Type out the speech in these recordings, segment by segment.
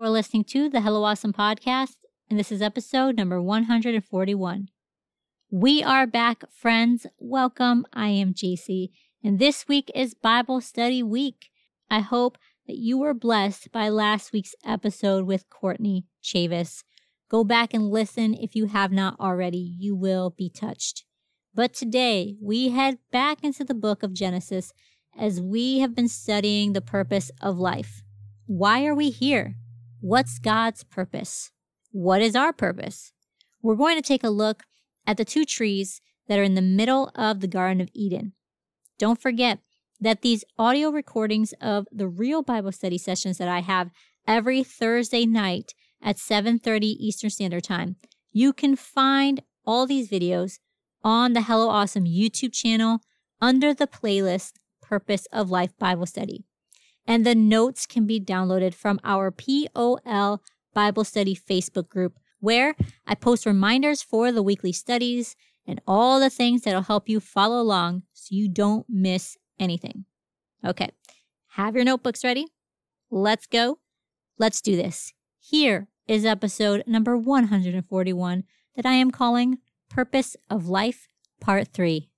We're listening to the Hello Awesome podcast, and this is episode number 141. We are back, friends. Welcome. I am JC, and this week is Bible study week. I hope that you were blessed by last week's episode with Courtney Chavis. Go back and listen if you have not already. You will be touched. But today we head back into the book of Genesis as we have been studying the purpose of life. Why are we here? What's God's purpose? What is our purpose? We're going to take a look at the two trees that are in the middle of the Garden of Eden. Don't forget that these audio recordings of the real Bible study sessions that I have every Thursday night at 7:30 Eastern Standard Time. You can find all these videos on the Hello Awesome YouTube channel under the playlist Purpose of Life Bible Study. And the notes can be downloaded from our POL Bible Study Facebook group, where I post reminders for the weekly studies and all the things that'll help you follow along so you don't miss anything. Okay, have your notebooks ready? Let's go. Let's do this. Here is episode number 141 that I am calling Purpose of Life, Part 3.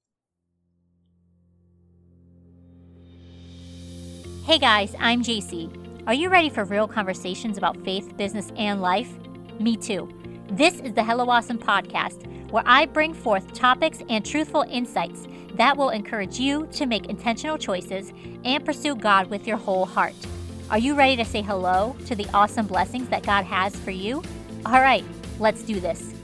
Hey guys, I'm JC. Are you ready for real conversations about faith, business, and life? Me too. This is the Hello Awesome podcast, where I bring forth topics and truthful insights that will encourage you to make intentional choices and pursue God with your whole heart. Are you ready to say hello to the awesome blessings that God has for you? All right, let's do this.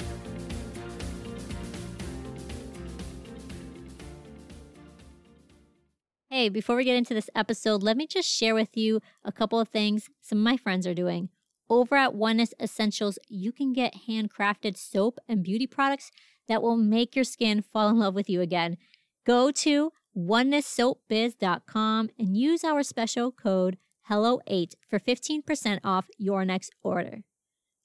Hey, before we get into this episode, let me just share with you a couple of things some of my friends are doing. Over at Oneness Essentials, you can get handcrafted soap and beauty products that will make your skin fall in love with you again. Go to onenesssoapbiz.com and use our special code HELLO8 for 15% off your next order.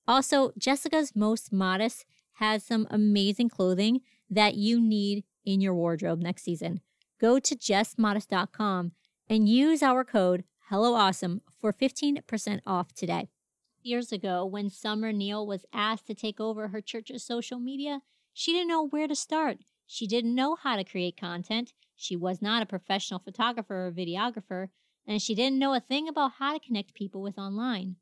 Also, Jessica's Most Modest has some amazing clothing that you need in your wardrobe next season go to jessmodest.com and use our code HelloAwesome for 15% off today. Years ago, when Summer Neal was asked to take over her church's social media, she didn't know where to start. She didn't know how to create content. She was not a professional photographer or videographer, and she didn't know a thing about how to connect people with online.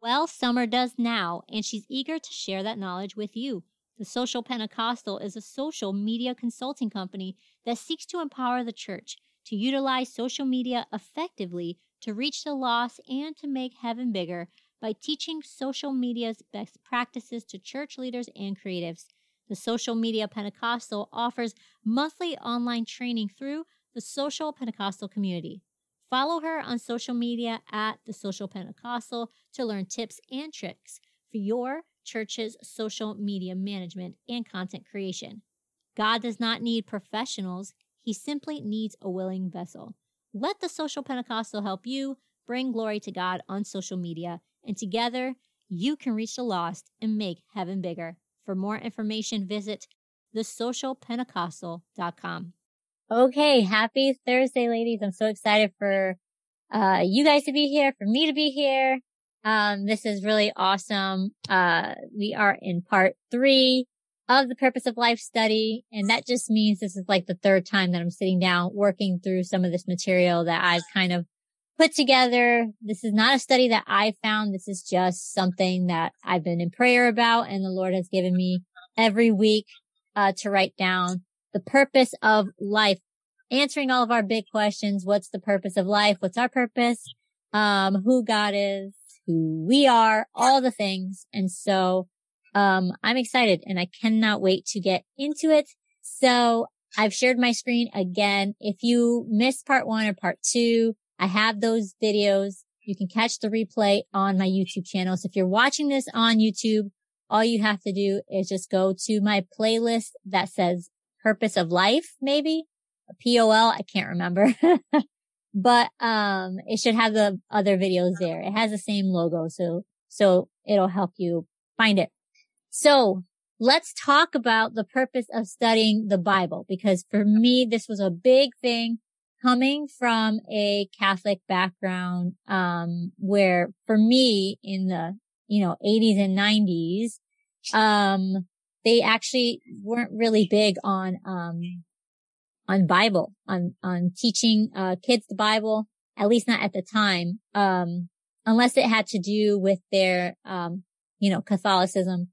Well, Summer does now, and she's eager to share that knowledge with you. The Social Pentecostal is a social media consulting company that seeks to empower the church to utilize social media effectively to reach the lost and to make heaven bigger by teaching social media's best practices to church leaders and creatives. The Social Media Pentecostal offers monthly online training through the Social Pentecostal community. Follow her on social media at the Social Pentecostal to learn tips and tricks for your church's social media management and content creation. God does not need professionals, He simply needs a willing vessel. Let the Social Pentecostal help you bring glory to God on social media, and together you can reach the lost and make heaven bigger. For more information, visit thesocialpentecostal.com. Okay, happy Thursday, ladies. I'm so excited for uh, you guys to be here, for me to be here. Um, this is really awesome. Uh, we are in part three of the purpose of life study. And that just means this is like the third time that I'm sitting down working through some of this material that I've kind of put together. This is not a study that I found. This is just something that I've been in prayer about and the Lord has given me every week, uh, to write down the purpose of life, answering all of our big questions. What's the purpose of life? What's our purpose? Um, who God is, who we are, all the things. And so, um, I'm excited and I cannot wait to get into it. So I've shared my screen again. If you missed part one or part two, I have those videos. You can catch the replay on my YouTube channel. So if you're watching this on YouTube, all you have to do is just go to my playlist that says purpose of life, maybe POL. I can't remember. but um it should have the other videos there. It has the same logo, so so it'll help you find it. So let's talk about the purpose of studying the Bible because for me this was a big thing coming from a Catholic background, um, where for me in the, you know, 80s and 90s, um, they actually weren't really big on, um, on Bible, on, on teaching, uh, kids the Bible, at least not at the time. Um, unless it had to do with their, um, you know, Catholicism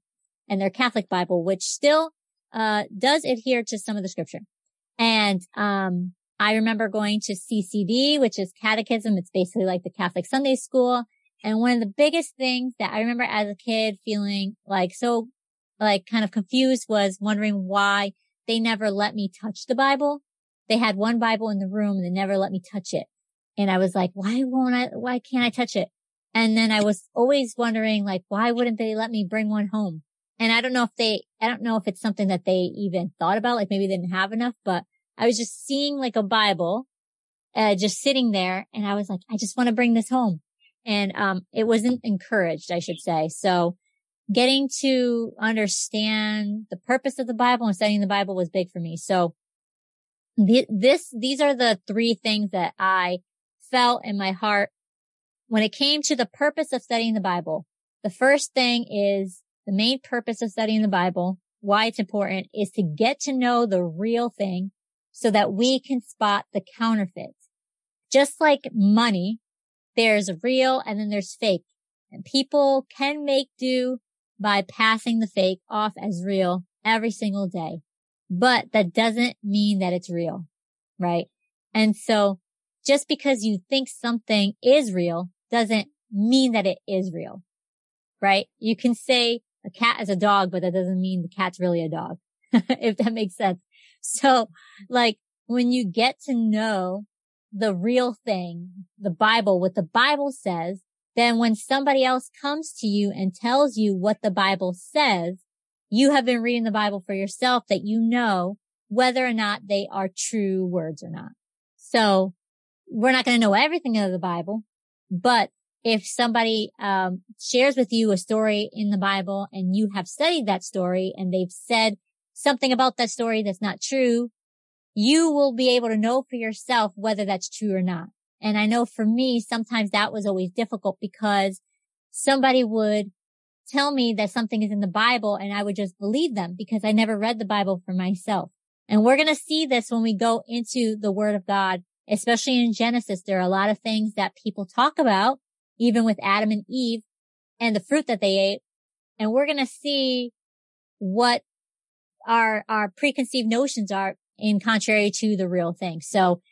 and their Catholic Bible, which still, uh, does adhere to some of the scripture. And, um, I remember going to CCD, which is catechism. It's basically like the Catholic Sunday school. And one of the biggest things that I remember as a kid feeling like so, like kind of confused was wondering why they never let me touch the Bible. They had one Bible in the room and they never let me touch it. And I was like, why won't I, why can't I touch it? And then I was always wondering, like, why wouldn't they let me bring one home? And I don't know if they, I don't know if it's something that they even thought about, like maybe they didn't have enough, but I was just seeing like a Bible, uh, just sitting there and I was like, I just want to bring this home. And, um, it wasn't encouraged, I should say. So getting to understand the purpose of the Bible and studying the Bible was big for me. So th- this, these are the three things that I felt in my heart when it came to the purpose of studying the Bible. The first thing is the main purpose of studying the Bible, why it's important is to get to know the real thing so that we can spot the counterfeits. Just like money, there's real and then there's fake. And people can make do by passing the fake off as real every single day. But that doesn't mean that it's real, right? And so just because you think something is real doesn't mean that it is real, right? You can say a cat is a dog, but that doesn't mean the cat's really a dog, if that makes sense. So like when you get to know the real thing, the Bible, what the Bible says, then when somebody else comes to you and tells you what the Bible says, you have been reading the Bible for yourself that you know whether or not they are true words or not. So we're not going to know everything of the Bible, but if somebody um, shares with you a story in the Bible and you have studied that story and they've said something about that story that's not true, you will be able to know for yourself whether that's true or not. And I know for me, sometimes that was always difficult because somebody would tell me that something is in the Bible and I would just believe them because I never read the Bible for myself. And we're going to see this when we go into the word of God, especially in Genesis. There are a lot of things that people talk about, even with Adam and Eve and the fruit that they ate. And we're going to see what our, our preconceived notions are in contrary to the real thing. So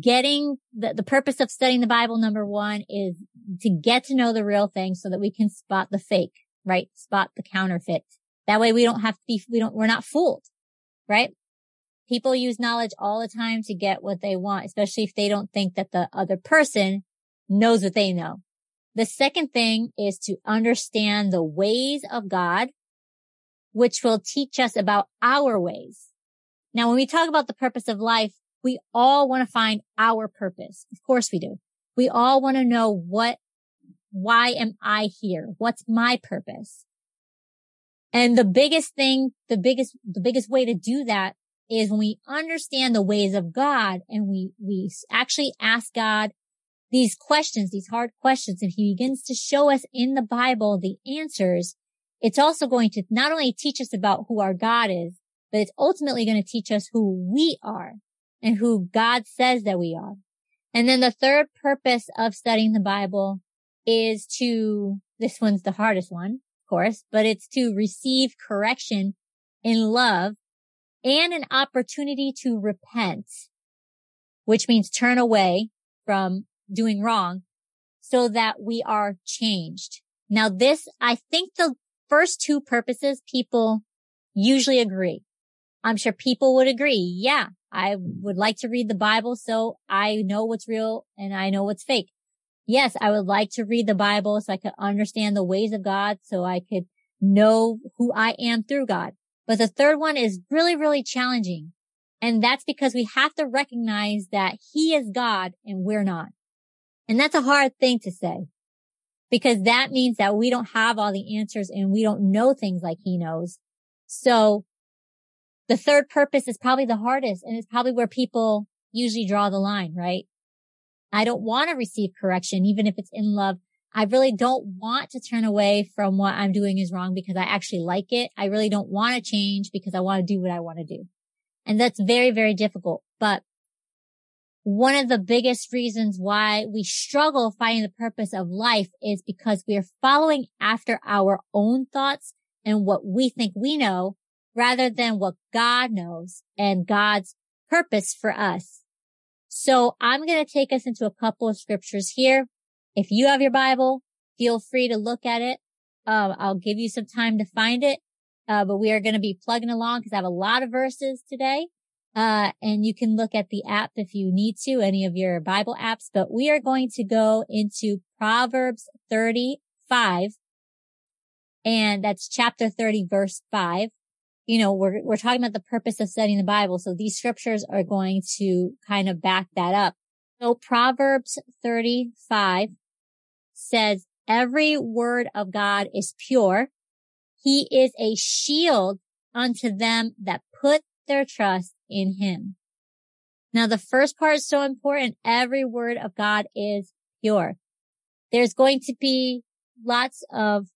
getting the, the purpose of studying the Bible, number one, is to get to know the real thing so that we can spot the fake, right? Spot the counterfeit. That way we don't have to be, we don't, we're not fooled, right? People use knowledge all the time to get what they want, especially if they don't think that the other person knows what they know. The second thing is to understand the ways of God, which will teach us about our ways. Now, when we talk about the purpose of life, we all want to find our purpose. Of course we do. We all want to know what, why am I here? What's my purpose? And the biggest thing, the biggest, the biggest way to do that is when we understand the ways of God and we, we actually ask God these questions, these hard questions, and he begins to show us in the Bible the answers. It's also going to not only teach us about who our God is, but it's ultimately going to teach us who we are and who God says that we are. And then the third purpose of studying the Bible is to, this one's the hardest one, of course, but it's to receive correction in love and an opportunity to repent, which means turn away from doing wrong so that we are changed. Now this, I think the first two purposes people usually agree. I'm sure people would agree. Yeah, I would like to read the Bible so I know what's real and I know what's fake. Yes, I would like to read the Bible so I could understand the ways of God so I could know who I am through God. But the third one is really, really challenging. And that's because we have to recognize that he is God and we're not. And that's a hard thing to say because that means that we don't have all the answers and we don't know things like he knows. So the third purpose is probably the hardest and it's probably where people usually draw the line, right? I don't want to receive correction, even if it's in love. I really don't want to turn away from what I'm doing is wrong because I actually like it. I really don't want to change because I want to do what I want to do. And that's very, very difficult. But one of the biggest reasons why we struggle finding the purpose of life is because we are following after our own thoughts and what we think we know rather than what God knows and God's purpose for us. So I'm going to take us into a couple of scriptures here. If you have your Bible, feel free to look at it. Uh, I'll give you some time to find it. Uh, but we are going to be plugging along because I have a lot of verses today. Uh, and you can look at the app if you need to, any of your Bible apps, but we are going to go into Proverbs 35 and that's chapter 30 verse 5 you know, we're, we're talking about the purpose of studying the Bible. So these scriptures are going to kind of back that up. So Proverbs 35 says, every word of God is pure. He is a shield unto them that put their trust in him. Now the first part is so important. Every word of God is pure. There's going to be lots of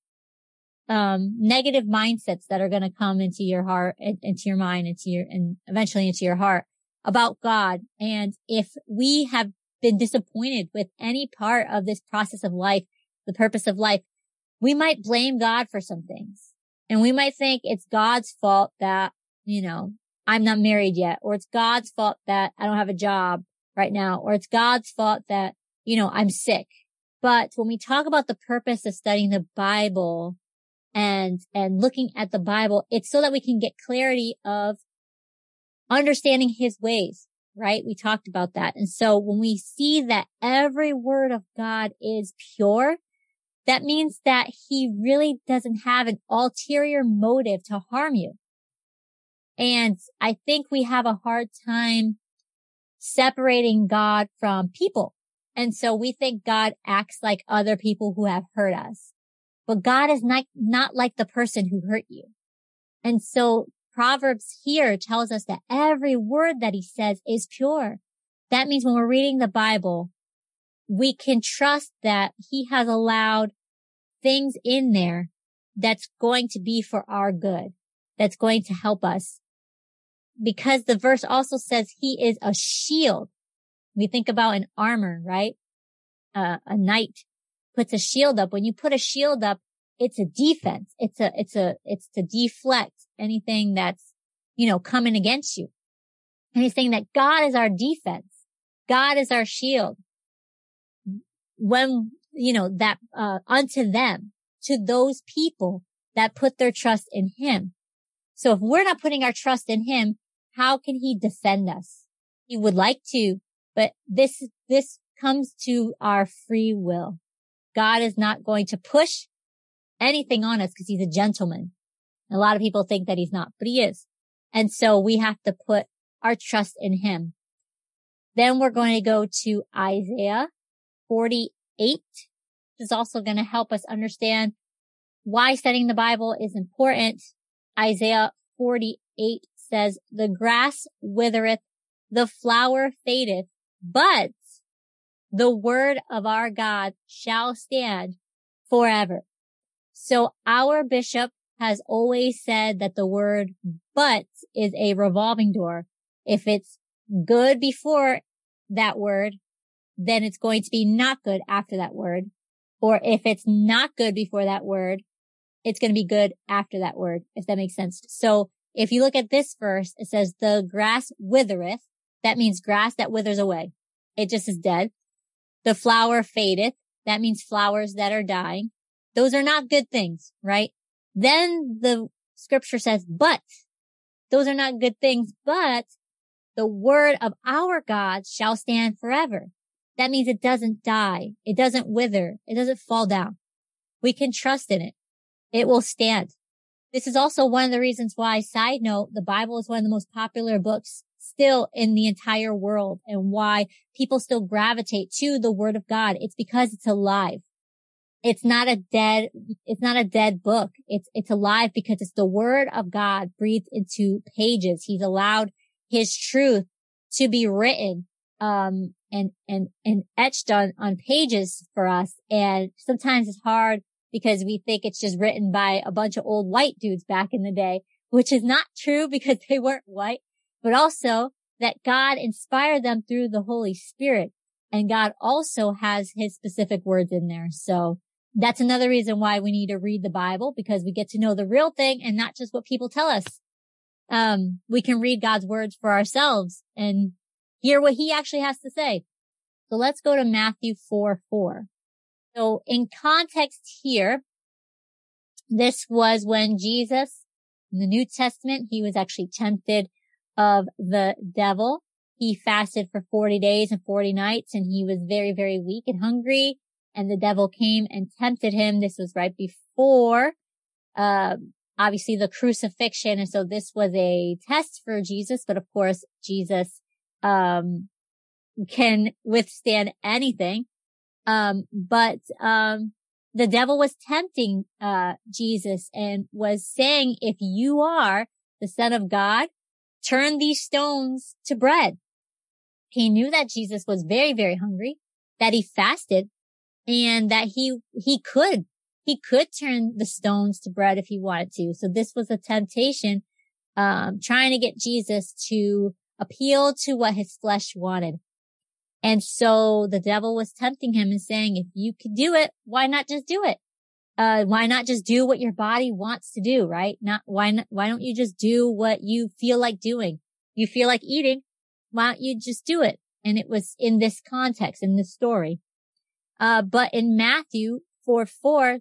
um, negative mindsets that are going to come into your heart, into your mind, into your, and eventually into your heart about God. And if we have been disappointed with any part of this process of life, the purpose of life, we might blame God for some things. And we might think it's God's fault that, you know, I'm not married yet, or it's God's fault that I don't have a job right now, or it's God's fault that, you know, I'm sick. But when we talk about the purpose of studying the Bible, and, and looking at the Bible, it's so that we can get clarity of understanding his ways, right? We talked about that. And so when we see that every word of God is pure, that means that he really doesn't have an ulterior motive to harm you. And I think we have a hard time separating God from people. And so we think God acts like other people who have hurt us. But God is not, not like the person who hurt you. And so Proverbs here tells us that every word that he says is pure. That means when we're reading the Bible, we can trust that he has allowed things in there that's going to be for our good, that's going to help us. Because the verse also says he is a shield. We think about an armor, right? Uh, a knight puts a shield up. When you put a shield up, it's a defense. It's a, it's a, it's to deflect anything that's, you know, coming against you. And he's saying that God is our defense. God is our shield. When, you know, that, uh, unto them, to those people that put their trust in him. So if we're not putting our trust in him, how can he defend us? He would like to, but this, this comes to our free will. God is not going to push anything on us because he's a gentleman. A lot of people think that he's not, but he is. And so we have to put our trust in him. Then we're going to go to Isaiah 48. This is also going to help us understand why studying the Bible is important. Isaiah 48 says, the grass withereth, the flower fadeth, but the word of our God shall stand forever. So our bishop has always said that the word but is a revolving door. If it's good before that word, then it's going to be not good after that word. Or if it's not good before that word, it's going to be good after that word, if that makes sense. So if you look at this verse, it says the grass withereth. That means grass that withers away. It just is dead. The flower fadeth. That means flowers that are dying. Those are not good things, right? Then the scripture says, but those are not good things, but the word of our God shall stand forever. That means it doesn't die. It doesn't wither. It doesn't fall down. We can trust in it. It will stand. This is also one of the reasons why, side note, the Bible is one of the most popular books still in the entire world and why people still gravitate to the word of God. It's because it's alive. It's not a dead, it's not a dead book. It's, it's alive because it's the word of God breathed into pages. He's allowed his truth to be written, um, and, and, and etched on, on pages for us. And sometimes it's hard because we think it's just written by a bunch of old white dudes back in the day, which is not true because they weren't white, but also that God inspired them through the Holy Spirit. And God also has his specific words in there. So that's another reason why we need to read the Bible because we get to know the real thing and not just what people tell us. Um, we can read God's words for ourselves and hear what he actually has to say. So let's go to Matthew 4, 4. So in context here, this was when Jesus in the New Testament, he was actually tempted of the devil. He fasted for 40 days and 40 nights and he was very, very weak and hungry and the devil came and tempted him. This was right before, um, obviously the crucifixion. And so this was a test for Jesus, but of course, Jesus, um, can withstand anything. Um, but, um, the devil was tempting, uh, Jesus and was saying, if you are the son of God, turn these stones to bread. He knew that Jesus was very, very hungry, that he fasted and that he, he could, he could turn the stones to bread if he wanted to. So this was a temptation, um, trying to get Jesus to appeal to what his flesh wanted. And so the devil was tempting him and saying, if you could do it, why not just do it? Uh, why not just do what your body wants to do, right? Not, why not, why don't you just do what you feel like doing? You feel like eating. Why don't you just do it? And it was in this context, in this story. Uh, but in Matthew 4, 4,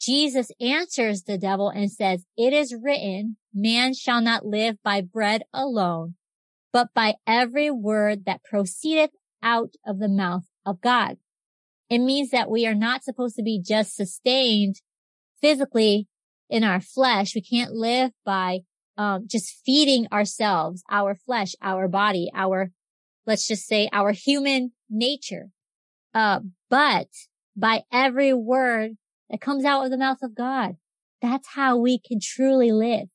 Jesus answers the devil and says, it is written, man shall not live by bread alone, but by every word that proceedeth out of the mouth of God. It means that we are not supposed to be just sustained physically in our flesh. We can't live by um, just feeding ourselves, our flesh, our body, our, let's just say our human nature. Uh, but by every word that comes out of the mouth of God, that's how we can truly live.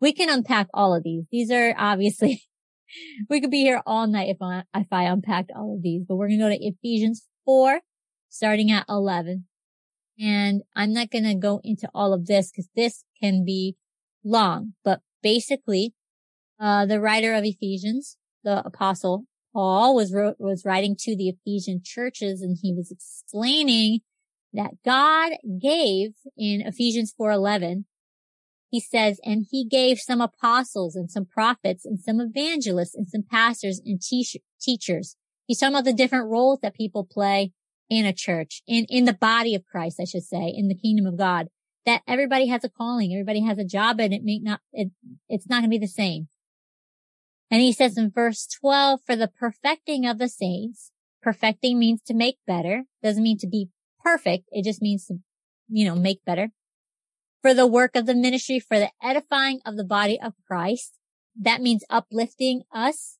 We can unpack all of these. These are obviously, we could be here all night if I, if I unpacked all of these, but we're going to go to Ephesians 4, starting at 11. And I'm not going to go into all of this because this can be long, but basically, uh, the writer of Ephesians, the apostle Paul was wrote, was writing to the Ephesian churches and he was explaining that God gave in Ephesians 4:11 he says and he gave some apostles and some prophets and some evangelists and some pastors and te- teachers he's talking about the different roles that people play in a church in in the body of Christ I should say in the kingdom of God that everybody has a calling everybody has a job and it may not it, it's not going to be the same and he says in verse 12, for the perfecting of the saints, perfecting means to make better. Doesn't mean to be perfect. It just means to, you know, make better. For the work of the ministry, for the edifying of the body of Christ. That means uplifting us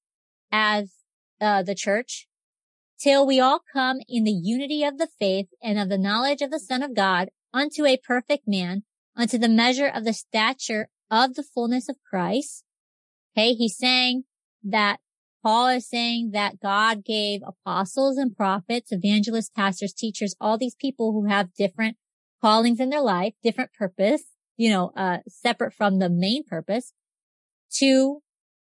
as uh, the church till we all come in the unity of the faith and of the knowledge of the Son of God unto a perfect man, unto the measure of the stature of the fullness of Christ Okay. He's saying that Paul is saying that God gave apostles and prophets, evangelists, pastors, teachers, all these people who have different callings in their life, different purpose, you know, uh, separate from the main purpose to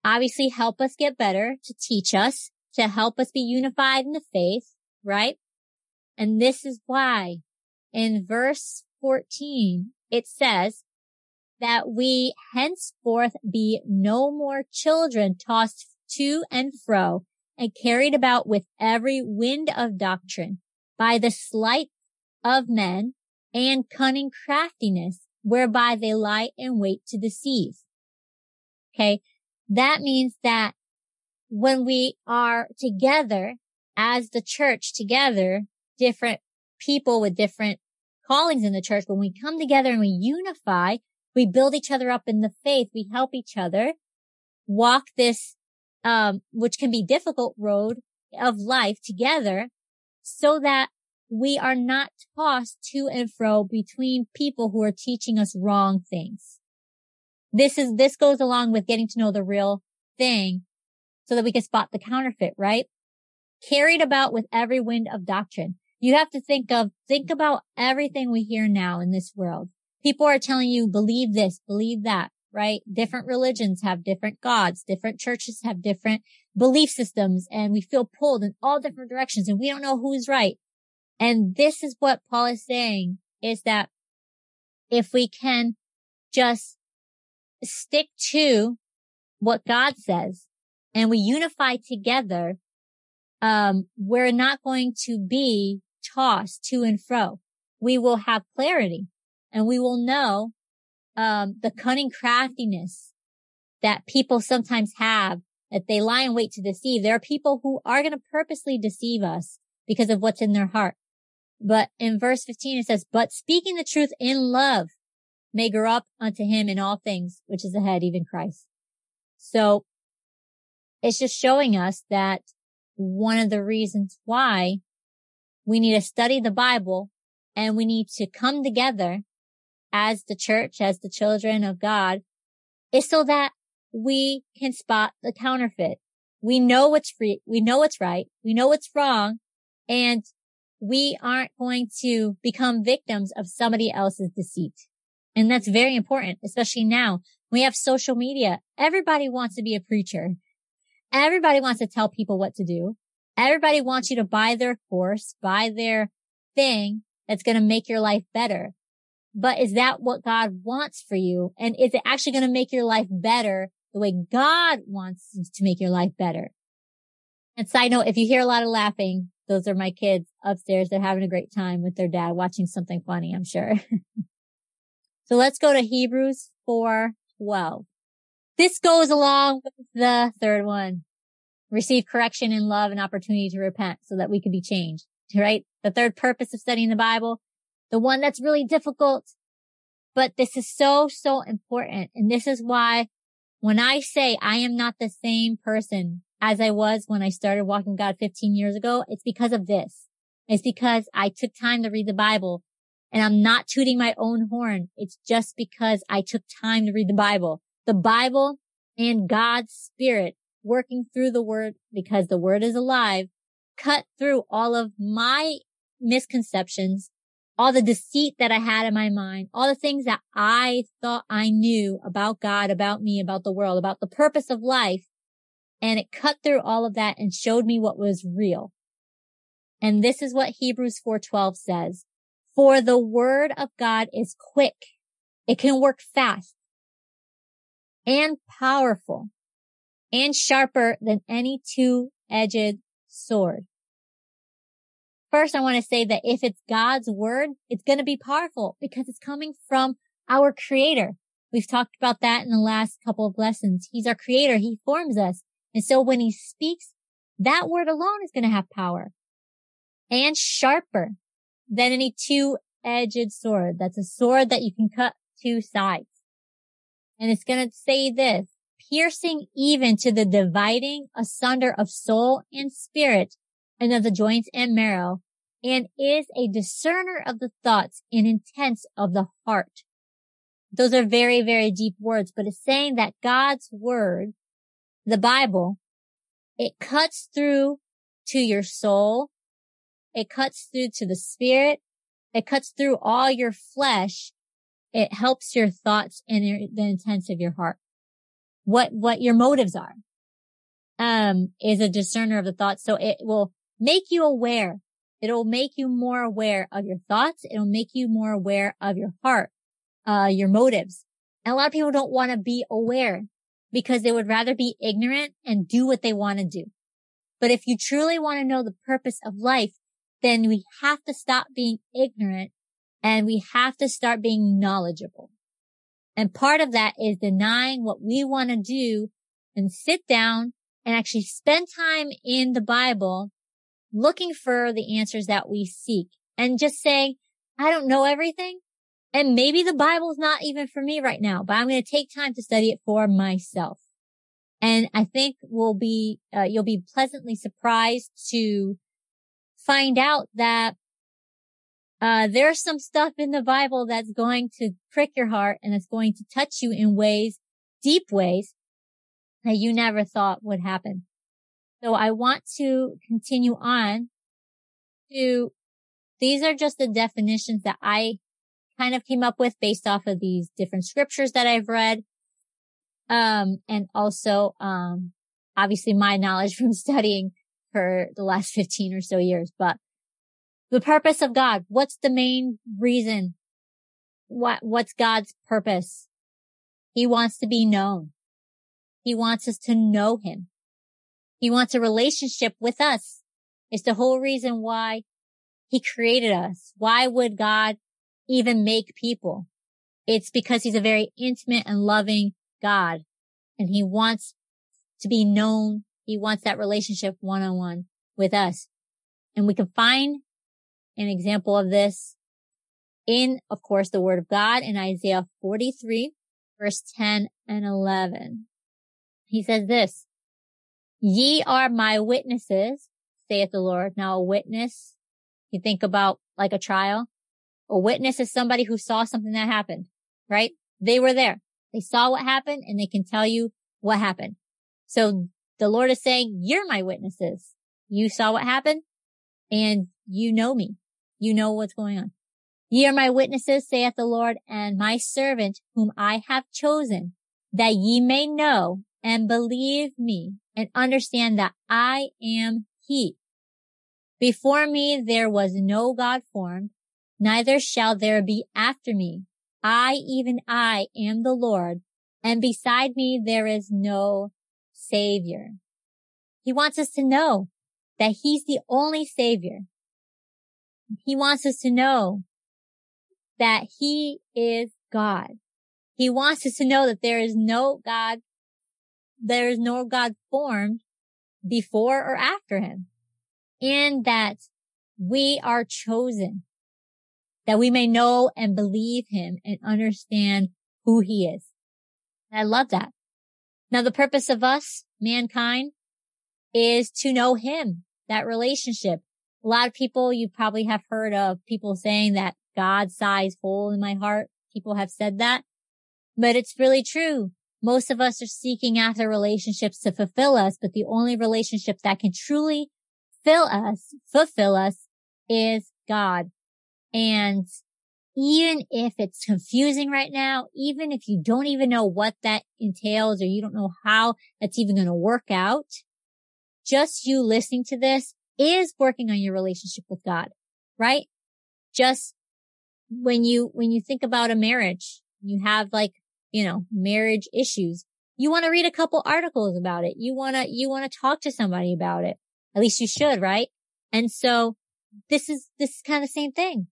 obviously help us get better, to teach us, to help us be unified in the faith, right? And this is why in verse 14, it says, that we henceforth be no more children tossed to and fro and carried about with every wind of doctrine by the sleight of men and cunning craftiness whereby they lie in wait to deceive. Okay. That means that when we are together as the church together, different people with different callings in the church, when we come together and we unify, we build each other up in the faith. We help each other walk this, um, which can be difficult road of life together so that we are not tossed to and fro between people who are teaching us wrong things. This is, this goes along with getting to know the real thing so that we can spot the counterfeit, right? Carried about with every wind of doctrine. You have to think of, think about everything we hear now in this world. People are telling you, believe this, believe that, right? Different religions have different gods. Different churches have different belief systems and we feel pulled in all different directions and we don't know who's right. And this is what Paul is saying is that if we can just stick to what God says and we unify together, um, we're not going to be tossed to and fro. We will have clarity and we will know, um, the cunning craftiness that people sometimes have that they lie in wait to deceive. There are people who are going to purposely deceive us because of what's in their heart. But in verse 15, it says, but speaking the truth in love may grow up unto him in all things, which is ahead, even Christ. So it's just showing us that one of the reasons why we need to study the Bible and we need to come together as the church, as the children of God is so that we can spot the counterfeit. We know what's free. We know what's right. We know what's wrong. And we aren't going to become victims of somebody else's deceit. And that's very important, especially now. We have social media. Everybody wants to be a preacher. Everybody wants to tell people what to do. Everybody wants you to buy their course, buy their thing that's going to make your life better. But is that what God wants for you? And is it actually going to make your life better the way God wants to make your life better? And side note, if you hear a lot of laughing, those are my kids upstairs. They're having a great time with their dad watching something funny, I'm sure. so let's go to Hebrews 4 12. This goes along with the third one. Receive correction and love and opportunity to repent so that we could be changed, right? The third purpose of studying the Bible, the one that's really difficult, but this is so, so important. And this is why when I say I am not the same person as I was when I started walking God 15 years ago, it's because of this. It's because I took time to read the Bible and I'm not tooting my own horn. It's just because I took time to read the Bible. The Bible and God's spirit working through the word because the word is alive, cut through all of my misconceptions, all the deceit that I had in my mind, all the things that I thought I knew about God, about me, about the world, about the purpose of life. And it cut through all of that and showed me what was real. And this is what Hebrews 4:12 says. For the word of God is quick. It can work fast and powerful and sharper than any two-edged sword. First, I want to say that if it's God's word, it's going to be powerful because it's coming from our creator. We've talked about that in the last couple of lessons. He's our creator. He forms us. And so when he speaks, that word alone is going to have power and sharper than any two-edged sword. That's a sword that you can cut two sides. And it's going to say this, piercing even to the dividing asunder of soul and spirit and of the joints and marrow and is a discerner of the thoughts and intents of the heart. Those are very, very deep words, but it's saying that God's word, the Bible, it cuts through to your soul it cuts through to the spirit. It cuts through all your flesh. It helps your thoughts and your, the intents of your heart. What, what your motives are, um, is a discerner of the thoughts. So it will make you aware. It'll make you more aware of your thoughts. It'll make you more aware of your heart, uh, your motives. And a lot of people don't want to be aware because they would rather be ignorant and do what they want to do. But if you truly want to know the purpose of life, then we have to stop being ignorant and we have to start being knowledgeable. And part of that is denying what we want to do and sit down and actually spend time in the Bible looking for the answers that we seek and just saying, I don't know everything. And maybe the Bible's not even for me right now, but I'm going to take time to study it for myself. And I think we'll be, uh, you'll be pleasantly surprised to find out that uh, there's some stuff in the Bible that's going to prick your heart and it's going to touch you in ways, deep ways that you never thought would happen. So I want to continue on to, these are just the definitions that I kind of came up with based off of these different scriptures that I've read. Um, and also, um, obviously my knowledge from studying for the last 15 or so years, but the purpose of God, what's the main reason? What, what's God's purpose? He wants to be known. He wants us to know him. He wants a relationship with us. It's the whole reason why he created us. Why would God even make people? It's because he's a very intimate and loving God and he wants to be known. He wants that relationship one on one with us. And we can find an example of this in, of course, the word of God in Isaiah 43 verse 10 and 11. He says this, ye are my witnesses, saith the Lord. Now a witness, you think about like a trial. A witness is somebody who saw something that happened, right? They were there. They saw what happened and they can tell you what happened. So the Lord is saying, you're my witnesses. You saw what happened and you know me. You know what's going on. Ye are my witnesses, saith the Lord, and my servant whom I have chosen, that ye may know and believe me and understand that I am he. Before me there was no God formed, neither shall there be after me. I, even I, am the Lord, and beside me there is no savior. He wants us to know that he's the only savior. He wants us to know that he is God. He wants us to know that there is no God, there is no God formed before or after him and that we are chosen that we may know and believe him and understand who he is. I love that. Now the purpose of us, mankind, is to know him, that relationship. A lot of people you probably have heard of people saying that God size hole in my heart. People have said that, but it's really true. Most of us are seeking after relationships to fulfill us, but the only relationship that can truly fill us, fulfill us is God. And even if it's confusing right now, even if you don't even know what that entails or you don't know how that's even going to work out, just you listening to this is working on your relationship with God, right? Just when you, when you think about a marriage, you have like, you know, marriage issues. You want to read a couple articles about it. You want to, you want to talk to somebody about it. At least you should, right? And so this is, this is kind of the same thing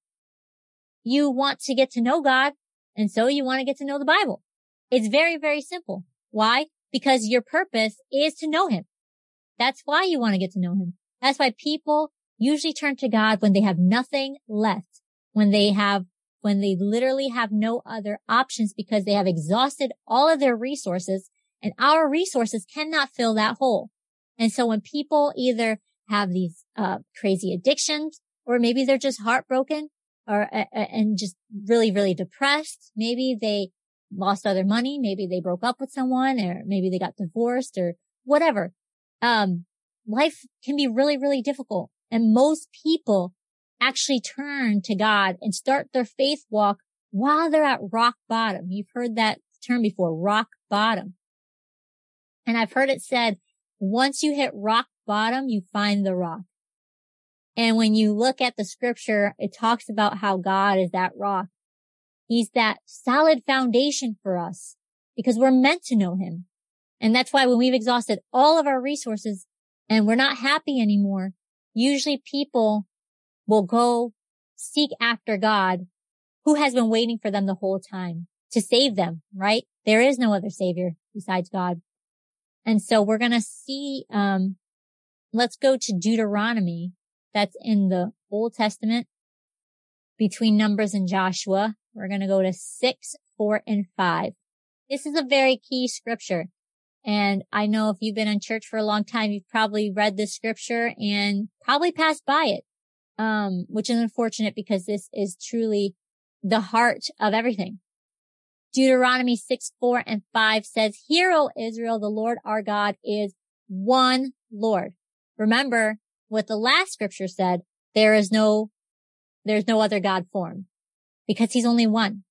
you want to get to know God. And so you want to get to know the Bible. It's very, very simple. Why? Because your purpose is to know him. That's why you want to get to know him. That's why people usually turn to God when they have nothing left, when they have, when they literally have no other options because they have exhausted all of their resources and our resources cannot fill that hole. And so when people either have these uh, crazy addictions or maybe they're just heartbroken or uh, and just really really depressed maybe they lost other money maybe they broke up with someone or maybe they got divorced or whatever um life can be really really difficult and most people actually turn to God and start their faith walk while they're at rock bottom you've heard that term before rock bottom and I've heard it said once you hit rock bottom you find the rock and when you look at the scripture, it talks about how God is that rock. He's that solid foundation for us because we're meant to know him. And that's why when we've exhausted all of our resources and we're not happy anymore, usually people will go seek after God who has been waiting for them the whole time to save them, right? There is no other savior besides God. And so we're going to see, um, let's go to Deuteronomy that's in the Old Testament between Numbers and Joshua. We're going to go to six, four, and five. This is a very key scripture. And I know if you've been in church for a long time, you've probably read this scripture and probably passed by it. Um, which is unfortunate because this is truly the heart of everything. Deuteronomy 6, 4 and 5 says, Hear, O Israel, the Lord our God is one Lord. Remember what the last scripture said. There is no, there's no other God form because he's only one.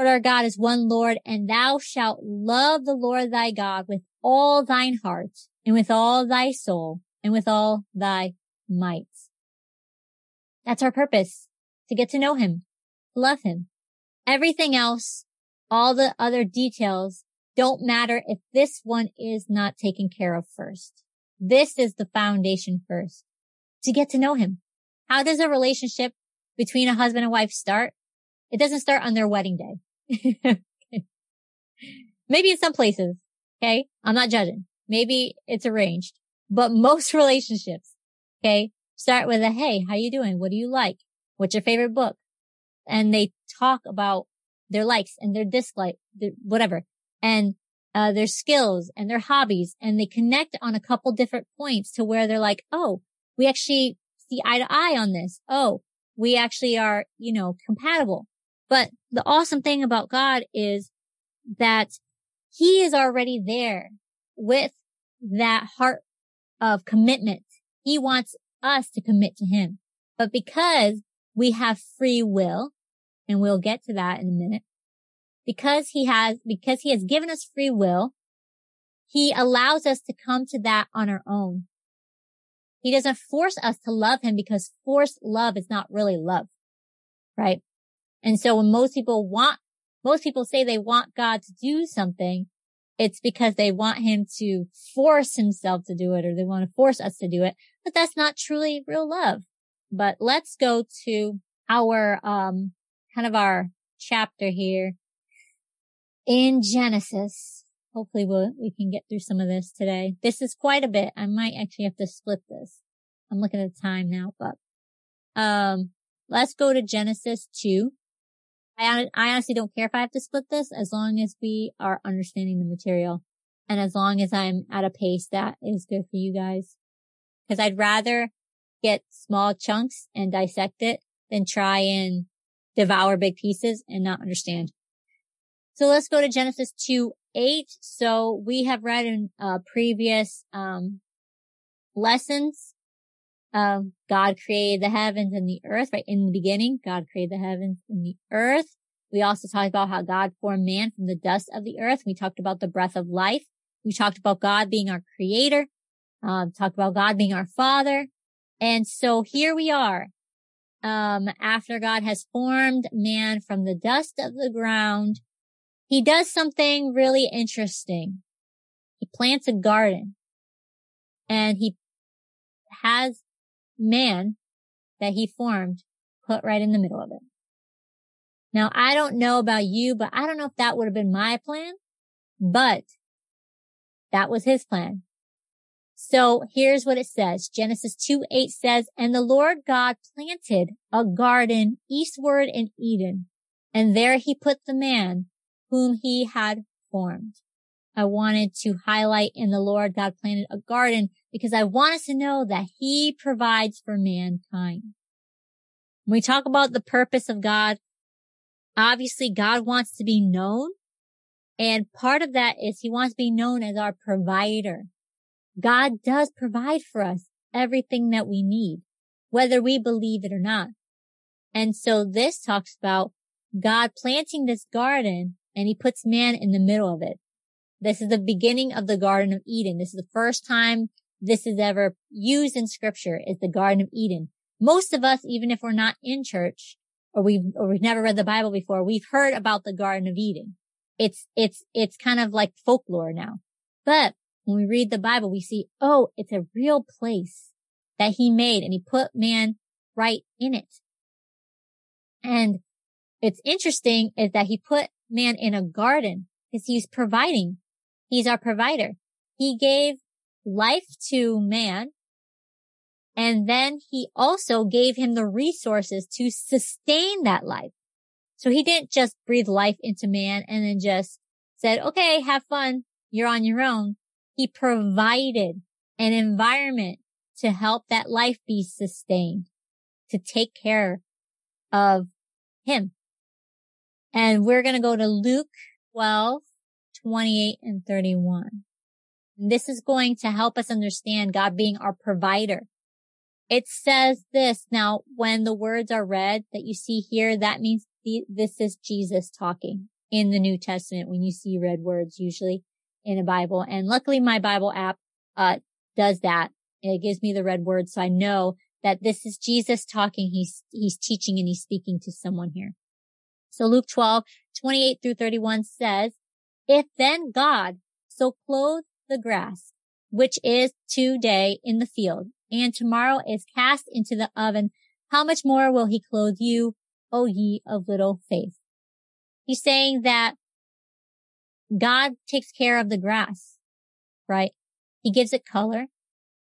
Lord our God is one Lord and thou shalt love the Lord thy God with all thine heart and with all thy soul and with all thy might. That's our purpose to get to know him, love him. Everything else, all the other details don't matter if this one is not taken care of first. This is the foundation first to get to know him. How does a relationship between a husband and wife start? It doesn't start on their wedding day. Maybe in some places. Okay. I'm not judging. Maybe it's arranged, but most relationships, okay, start with a, Hey, how you doing? What do you like? What's your favorite book? And they talk about their likes and their dislikes, whatever, and uh, their skills and their hobbies. And they connect on a couple different points to where they're like, Oh, we actually see eye to eye on this. Oh, we actually are, you know, compatible. But the awesome thing about God is that he is already there with that heart of commitment. He wants us to commit to him. But because we have free will, and we'll get to that in a minute, because he has, because he has given us free will, he allows us to come to that on our own. He doesn't force us to love him because forced love is not really love, right? And so when most people want, most people say they want God to do something, it's because they want him to force himself to do it or they want to force us to do it. But that's not truly real love. But let's go to our, um, kind of our chapter here in Genesis. Hopefully we'll, we can get through some of this today. This is quite a bit. I might actually have to split this. I'm looking at the time now, but, um, let's go to Genesis 2. I, I honestly don't care if I have to split this as long as we are understanding the material and as long as I'm at a pace that is good for you guys. Cause I'd rather get small chunks and dissect it than try and devour big pieces and not understand. So let's go to Genesis 2, 8. So we have read in uh, previous, um, lessons um, God created the heavens and the earth, right? In the beginning, God created the heavens and the earth. We also talked about how God formed man from the dust of the earth. We talked about the breath of life. We talked about God being our creator. Um, talked about God being our father. And so here we are. Um, after God has formed man from the dust of the ground, he does something really interesting. He plants a garden and he has man that he formed put right in the middle of it. Now, I don't know about you, but I don't know if that would have been my plan, but that was his plan. So here's what it says. Genesis 2, 8 says, and the Lord God planted a garden eastward in Eden, and there he put the man whom he had formed. I wanted to highlight in the Lord God planted a garden because I want us to know that he provides for mankind. When we talk about the purpose of God, obviously God wants to be known. And part of that is he wants to be known as our provider. God does provide for us everything that we need, whether we believe it or not. And so this talks about God planting this garden and he puts man in the middle of it. This is the beginning of the Garden of Eden. This is the first time this is ever used in scripture is the Garden of Eden. Most of us, even if we're not in church or we've, or we've never read the Bible before, we've heard about the Garden of Eden. It's, it's, it's kind of like folklore now. But when we read the Bible, we see, oh, it's a real place that he made and he put man right in it. And it's interesting is that he put man in a garden because he's providing. He's our provider. He gave life to man. And then he also gave him the resources to sustain that life. So he didn't just breathe life into man and then just said, okay, have fun. You're on your own. He provided an environment to help that life be sustained, to take care of him. And we're going to go to Luke 12, 28 and 31. This is going to help us understand God being our provider. It says this now, when the words are read that you see here, that means the, this is Jesus talking in the New Testament when you see red words usually in a Bible. And luckily my Bible app, uh, does that. It gives me the red words. So I know that this is Jesus talking. He's, he's teaching and he's speaking to someone here. So Luke 12, 28 through 31 says, if then God so clothe the grass, which is today in the field and tomorrow is cast into the oven, how much more will he clothe you, O ye of little faith? He's saying that God takes care of the grass, right? He gives it color.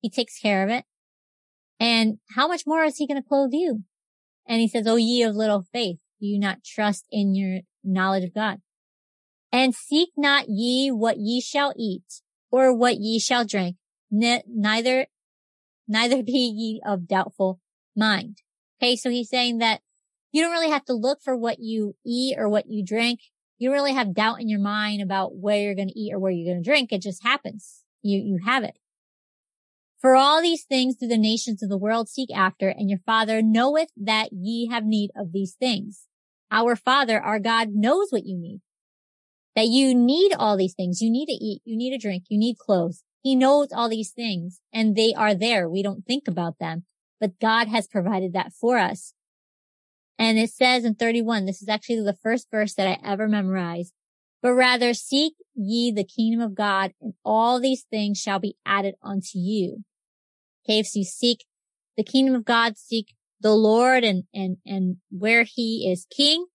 He takes care of it. And how much more is he going to clothe you? And he says, O ye of little faith, do you not trust in your knowledge of God? And seek not ye what ye shall eat or what ye shall drink, neither, neither be ye of doubtful mind. Okay. So he's saying that you don't really have to look for what you eat or what you drink. You really have doubt in your mind about where you're going to eat or where you're going to drink. It just happens. You, you have it. For all these things do the nations of the world seek after, and your father knoweth that ye have need of these things. Our father, our God knows what you need. That you need all these things. You need to eat. You need to drink. You need clothes. He knows all these things and they are there. We don't think about them, but God has provided that for us. And it says in 31, this is actually the first verse that I ever memorized, but rather seek ye the kingdom of God and all these things shall be added unto you. Okay. So you seek the kingdom of God, seek the Lord and, and, and where he is king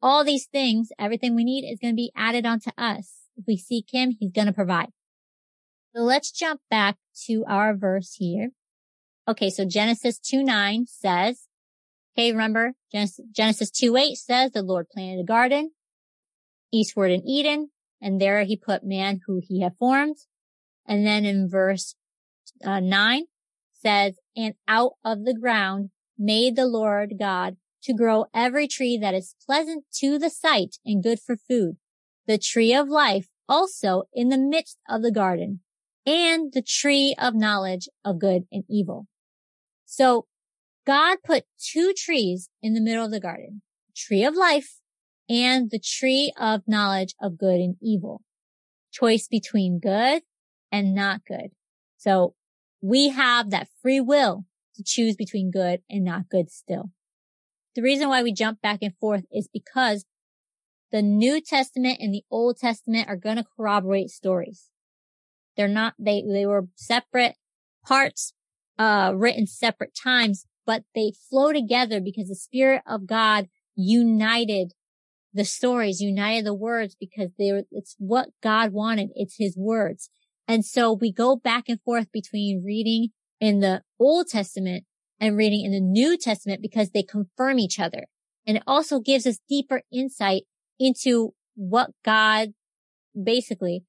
all these things, everything we need is going to be added onto us. If we seek him, he's going to provide. So let's jump back to our verse here. Okay. So Genesis 2 9 says, okay, remember Genesis, Genesis 2 8 says the Lord planted a garden eastward in Eden and there he put man who he had formed. And then in verse uh, 9 says, and out of the ground made the Lord God to grow every tree that is pleasant to the sight and good for food, the tree of life also in the midst of the garden, and the tree of knowledge of good and evil. So God put two trees in the middle of the garden, the tree of life and the tree of knowledge of good and evil. Choice between good and not good. So we have that free will to choose between good and not good still. The reason why we jump back and forth is because the New Testament and the Old Testament are going to corroborate stories. They're not, they, they were separate parts, uh, written separate times, but they flow together because the Spirit of God united the stories, united the words because they were, it's what God wanted. It's his words. And so we go back and forth between reading in the Old Testament and reading in the New Testament because they confirm each other. And it also gives us deeper insight into what God basically,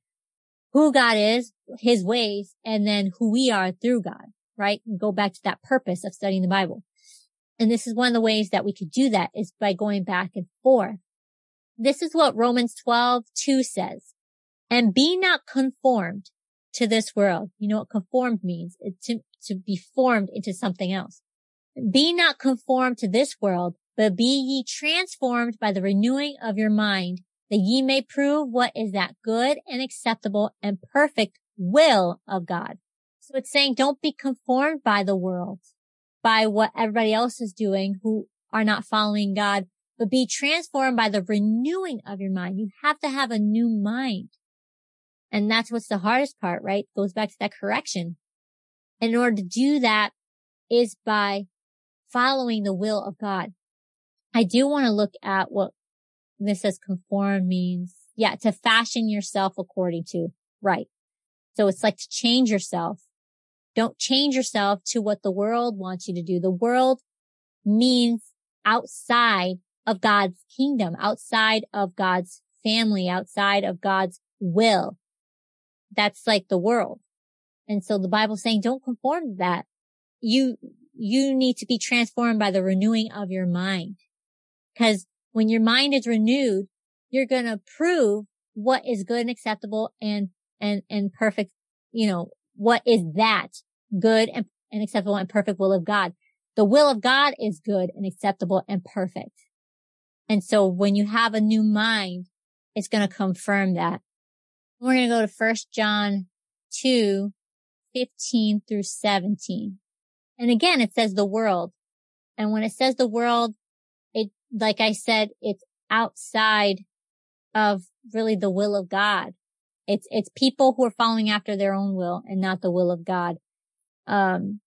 who God is, his ways, and then who we are through God, right? Go back to that purpose of studying the Bible. And this is one of the ways that we could do that is by going back and forth. This is what Romans 12, 2 says. And be not conformed to this world. You know what conformed means? It's to, to be formed into something else. Be not conformed to this world, but be ye transformed by the renewing of your mind, that ye may prove what is that good and acceptable and perfect will of God. So it's saying don't be conformed by the world, by what everybody else is doing who are not following God, but be transformed by the renewing of your mind. You have to have a new mind. And that's what's the hardest part, right? Goes back to that correction. And in order to do that is by following the will of God. I do want to look at what this says conform means. Yeah, to fashion yourself according to, right. So it's like to change yourself. Don't change yourself to what the world wants you to do. The world means outside of God's kingdom, outside of God's family, outside of God's will that's like the world. And so the Bible's saying don't conform to that. You, you need to be transformed by the renewing of your mind. Cause when your mind is renewed, you're going to prove what is good and acceptable and, and, and perfect you know, what is that good and, and acceptable and perfect will of God? The will of God is good and acceptable and perfect. And so when you have a new mind, it's going to confirm that. We're going to go to first John 2, 15 through 17. And again, it says the world. And when it says the world, it, like I said, it's outside of really the will of God. It's, it's people who are following after their own will and not the will of God. Um,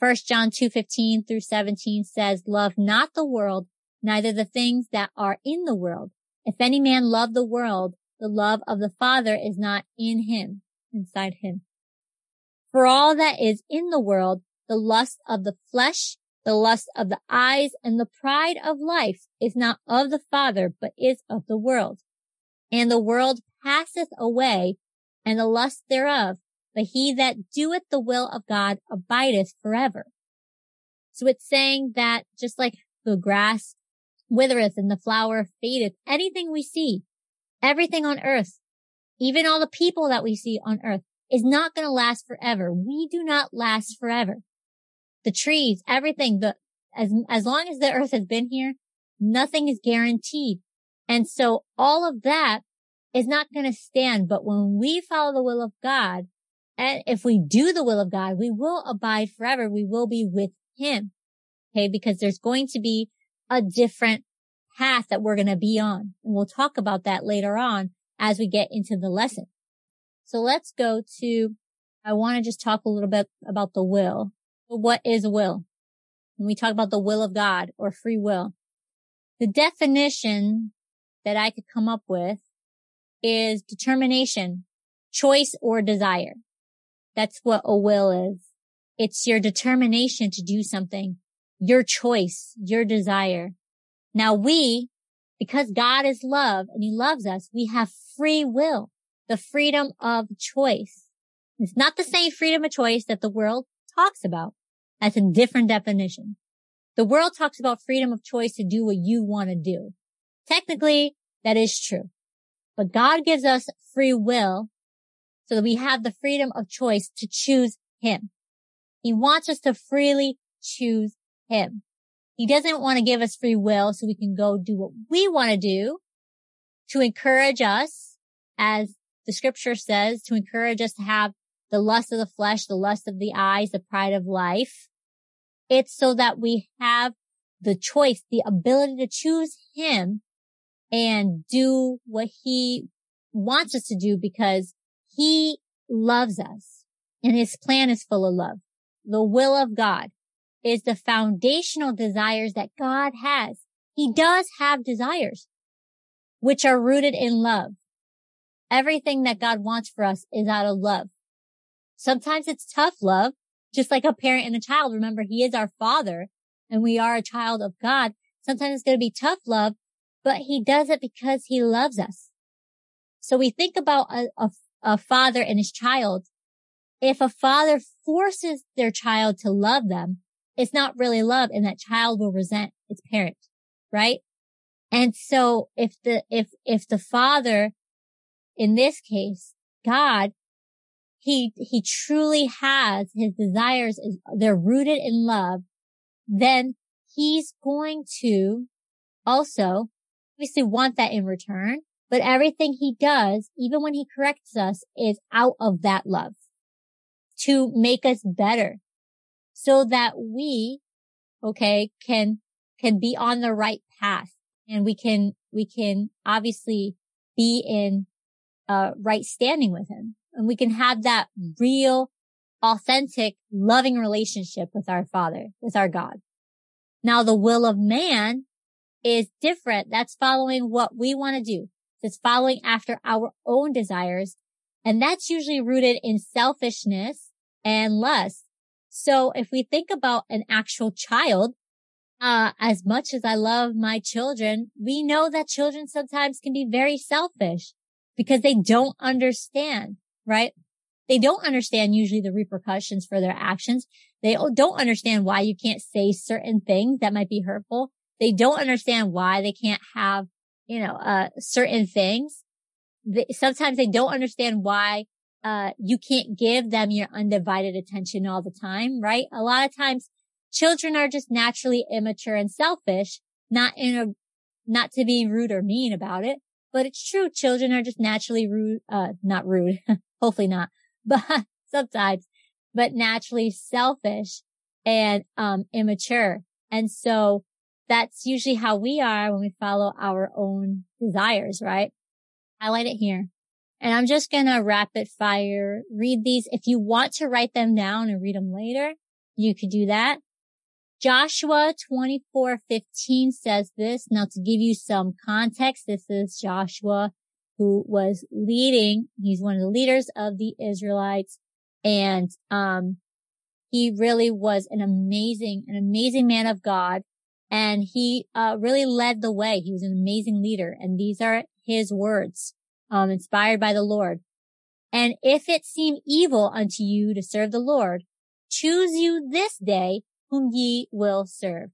first John 2, 15 through 17 says, love not the world, neither the things that are in the world. If any man love the world, the love of the Father is not in him, inside him. For all that is in the world, the lust of the flesh, the lust of the eyes, and the pride of life is not of the Father, but is of the world. And the world passeth away, and the lust thereof, but he that doeth the will of God abideth forever. So it's saying that just like the grass withereth and the flower fadeth, anything we see, everything on earth, even all the people that we see on earth is not going to last forever. We do not last forever. The trees, everything, the, as, as long as the earth has been here, nothing is guaranteed. And so all of that is not going to stand. But when we follow the will of God, and if we do the will of God, we will abide forever. We will be with him. Okay. Because there's going to be a different path that we're going to be on. And we'll talk about that later on as we get into the lesson. So let's go to, I want to just talk a little bit about the will. What is will? When we talk about the will of God or free will, the definition that I could come up with is determination, choice or desire. That's what a will is. It's your determination to do something, your choice, your desire. Now we, because God is love and he loves us, we have free will, the freedom of choice. It's not the same freedom of choice that the world talks about. That's a different definition. The world talks about freedom of choice to do what you want to do. Technically, that is true. But God gives us free will so that we have the freedom of choice to choose him. He wants us to freely choose him. He doesn't want to give us free will so we can go do what we want to do to encourage us, as the scripture says, to encourage us to have the lust of the flesh, the lust of the eyes, the pride of life. It's so that we have the choice, the ability to choose him and do what he wants us to do because he loves us and his plan is full of love. The will of God is the foundational desires that God has. He does have desires, which are rooted in love. Everything that God wants for us is out of love. Sometimes it's tough love, just like a parent and a child. Remember, he is our father and we are a child of God. Sometimes it's going to be tough love, but he does it because he loves us. So we think about a, a, a father and his child. If a father forces their child to love them, it's not really love and that child will resent its parent, right? And so if the, if, if the father, in this case, God, he, he truly has his desires is, they're rooted in love, then he's going to also obviously want that in return, but everything he does, even when he corrects us, is out of that love to make us better, so that we, okay, can, can be on the right path and we can, we can obviously be in uh, right standing with him and we can have that real, authentic, loving relationship with our father, with our God. Now the will of man is different. That's following what we want to do. It's following after our own desires. And that's usually rooted in selfishness and lust. So if we think about an actual child, uh, as much as I love my children, we know that children sometimes can be very selfish because they don't understand, right? They don't understand usually the repercussions for their actions. They don't understand why you can't say certain things that might be hurtful. They don't understand why they can't have, you know, uh, certain things. They, sometimes they don't understand why uh, you can't give them your undivided attention all the time, right? A lot of times children are just naturally immature and selfish, not in a, not to be rude or mean about it, but it's true. Children are just naturally rude, uh, not rude, hopefully not, but sometimes, but naturally selfish and, um, immature. And so that's usually how we are when we follow our own desires, right? Highlight it here. And I'm just going to rapid fire read these. If you want to write them down and read them later, you could do that. Joshua 24:15 says this. Now to give you some context, this is Joshua who was leading. He's one of the leaders of the Israelites and um he really was an amazing an amazing man of God and he uh really led the way. He was an amazing leader and these are his words um inspired by the Lord. And if it seem evil unto you to serve the Lord, choose you this day whom ye will serve.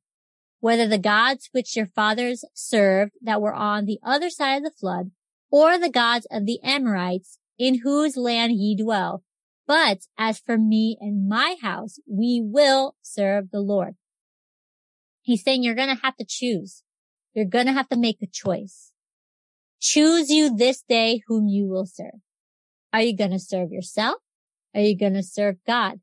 Whether the gods which your fathers served that were on the other side of the flood, or the gods of the Amorites in whose land ye dwell. But as for me and my house, we will serve the Lord. He's saying you're going to have to choose. You're going to have to make a choice. Choose you this day whom you will serve. Are you going to serve yourself? Are you going to serve God?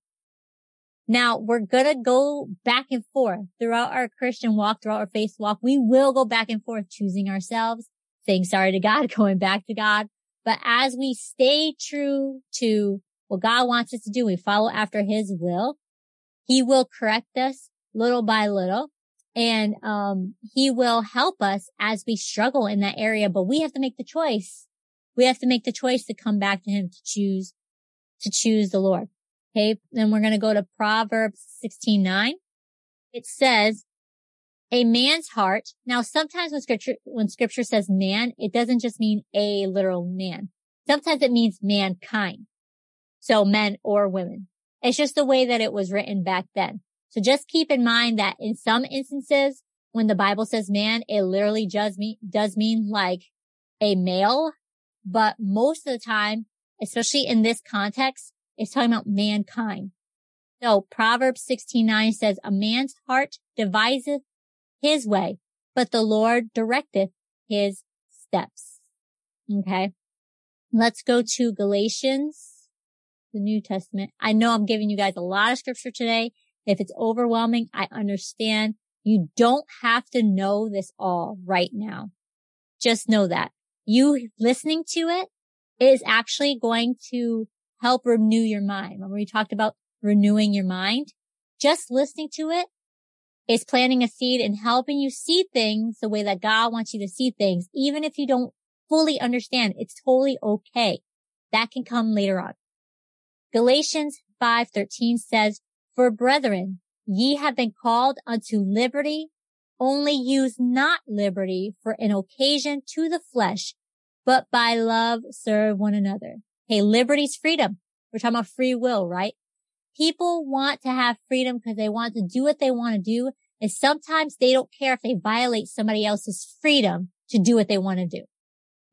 Now we're going to go back and forth throughout our Christian walk, throughout our faith walk. We will go back and forth choosing ourselves, saying sorry to God, going back to God. But as we stay true to what God wants us to do, we follow after his will. He will correct us little by little and, um, he will help us as we struggle in that area, but we have to make the choice. We have to make the choice to come back to him to choose, to choose the Lord. Okay. Then we're going to go to Proverbs 16, 9. It says, a man's heart. Now, sometimes when scripture, when scripture says man, it doesn't just mean a literal man. Sometimes it means mankind. So men or women. It's just the way that it was written back then. So just keep in mind that in some instances, when the Bible says man, it literally does mean, does mean like a male. But most of the time, especially in this context, it's talking about mankind. So Proverbs 16:9 says, a man's heart deviseth his way, but the Lord directeth his steps. Okay. Let's go to Galatians, the New Testament. I know I'm giving you guys a lot of scripture today. If it's overwhelming, I understand. You don't have to know this all right now. Just know that you listening to it is actually going to help renew your mind. Remember we talked about renewing your mind? Just listening to it is planting a seed and helping you see things the way that God wants you to see things. Even if you don't fully understand, it's totally okay. That can come later on. Galatians 5:13 says, "For brethren, ye have been called unto liberty, only use not liberty for an occasion to the flesh, but by love serve one another." Hey, liberty's freedom. We're talking about free will, right? People want to have freedom because they want to do what they want to do. And sometimes they don't care if they violate somebody else's freedom to do what they want to do.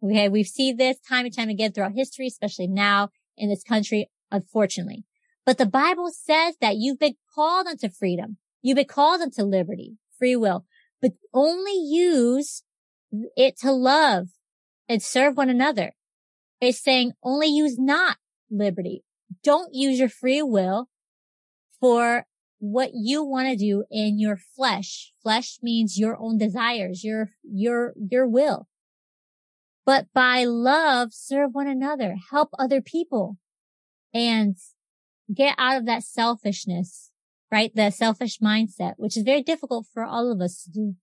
Okay. We've seen this time and time again throughout history, especially now in this country, unfortunately. But the Bible says that you've been called unto freedom. You've been called unto liberty, free will, but only use it to love and serve one another It's saying only use not liberty. Don't use your free will for what you want to do in your flesh. Flesh means your own desires, your, your, your will. But by love, serve one another, help other people and get out of that selfishness, right? The selfish mindset, which is very difficult for all of us to do.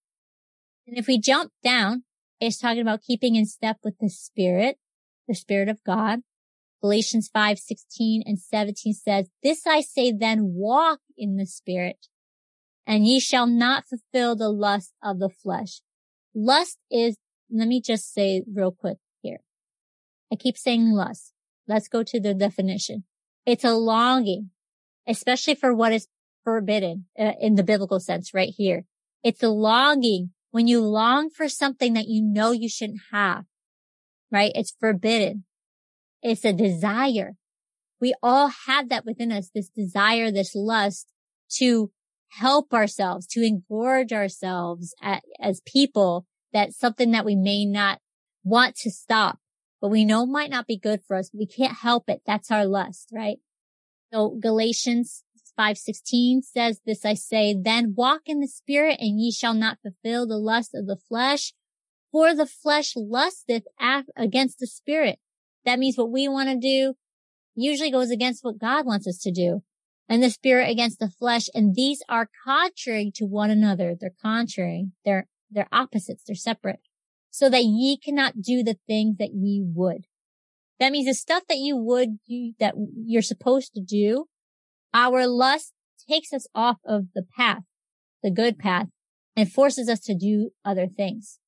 And if we jump down, it's talking about keeping in step with the spirit the Spirit of God. Galatians 5, 16 and 17 says, This I say then walk in the Spirit, and ye shall not fulfill the lust of the flesh. Lust is, let me just say real quick here. I keep saying lust. Let's go to the definition. It's a longing, especially for what is forbidden uh, in the biblical sense right here. It's a longing when you long for something that you know you shouldn't have right? It's forbidden. It's a desire. We all have that within us, this desire, this lust to help ourselves, to engorge ourselves at, as people. That's something that we may not want to stop, but we know might not be good for us. We can't help it. That's our lust, right? So Galatians 5:16 says this I say, then walk in the spirit and ye shall not fulfill the lust of the flesh, for the flesh lusteth against the spirit. That means what we want to do usually goes against what God wants us to do and the spirit against the flesh. And these are contrary to one another. They're contrary. They're, they're opposites. They're separate so that ye cannot do the things that ye would. That means the stuff that you would, do, that you're supposed to do, our lust takes us off of the path, the good path, and forces us to do other things.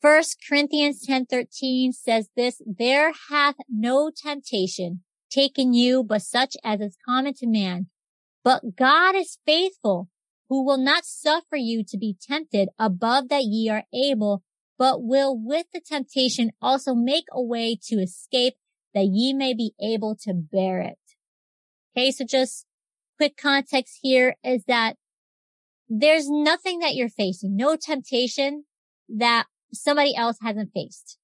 First Corinthians 10:13 says this, there hath no temptation taken you but such as is common to man. But God is faithful, who will not suffer you to be tempted above that ye are able, but will with the temptation also make a way to escape that ye may be able to bear it. Okay. So just quick context here is that there's nothing that you're facing, no temptation that somebody else hasn't faced.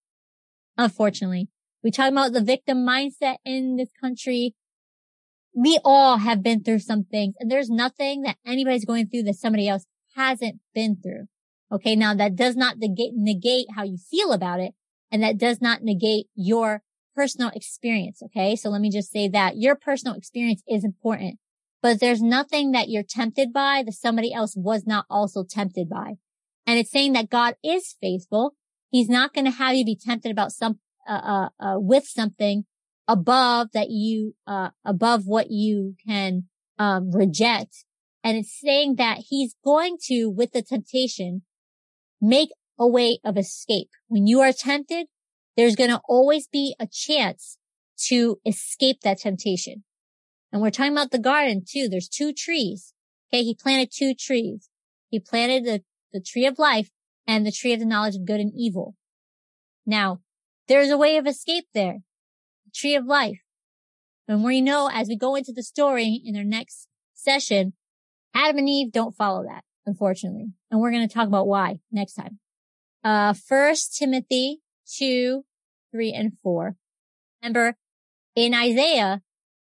Unfortunately, we talk about the victim mindset in this country. We all have been through some things and there's nothing that anybody's going through that somebody else hasn't been through. Okay. Now that does not negate, negate how you feel about it. And that does not negate your personal experience. Okay. So let me just say that your personal experience is important, but there's nothing that you're tempted by that somebody else was not also tempted by. And it's saying that God is faithful. He's not going to have you be tempted about some, uh, uh, uh, with something above that you, uh, above what you can, um, reject. And it's saying that he's going to, with the temptation, make a way of escape. When you are tempted, there's going to always be a chance to escape that temptation. And we're talking about the garden too. There's two trees. Okay. He planted two trees. He planted the the tree of life and the tree of the knowledge of good and evil. Now, there's a way of escape there. The tree of life. And we know as we go into the story in our next session, Adam and Eve don't follow that, unfortunately. And we're going to talk about why next time. Uh, first Timothy 2, 3 and 4. Remember in Isaiah,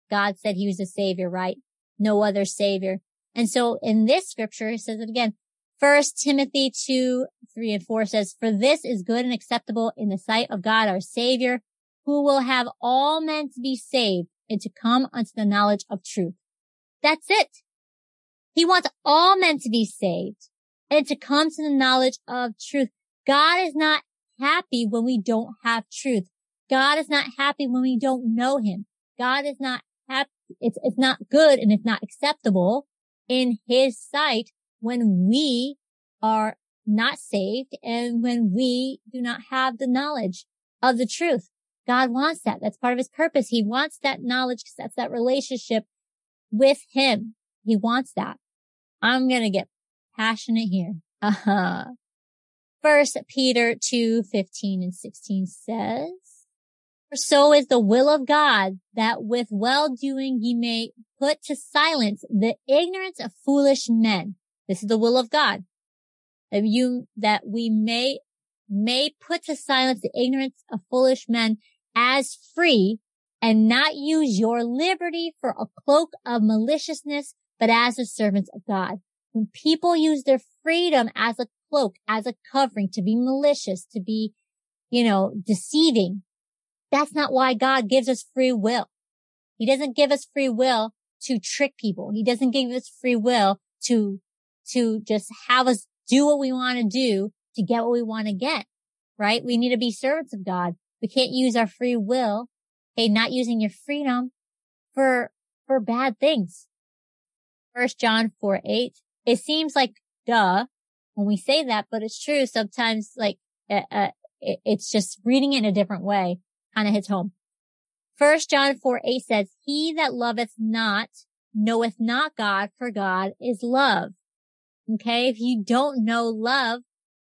God said he was a savior, right? No other savior. And so in this scripture, it says it again, First Timothy 2, 3 and 4 says, For this is good and acceptable in the sight of God our Savior, who will have all men to be saved and to come unto the knowledge of truth. That's it. He wants all men to be saved and to come to the knowledge of truth. God is not happy when we don't have truth. God is not happy when we don't know him. God is not happy. It's, it's not good and it's not acceptable in his sight when we are not saved and when we do not have the knowledge of the truth. God wants that. That's part of his purpose. He wants that knowledge because that's that relationship with him. He wants that. I'm going to get passionate here. Uh-huh. First Peter 2, 15 and 16 says, For so is the will of God that with well doing ye may put to silence the ignorance of foolish men this is the will of God. That you, that we may, may put to silence the ignorance of foolish men as free and not use your liberty for a cloak of maliciousness, but as the servants of God. When people use their freedom as a cloak, as a covering to be malicious, to be, you know, deceiving, that's not why God gives us free will. He doesn't give us free will to trick people. He doesn't give us free will to to just have us do what we want to do to get what we want to get, right? We need to be servants of God. We can't use our free will, okay, not using your freedom for, for bad things. First John 4, 8. It seems like duh when we say that, but it's true. Sometimes like, uh, uh, it's just reading it in a different way kind of hits home. First John 4, 8 says, he that loveth not knoweth not God for God is love. Okay. If you don't know love,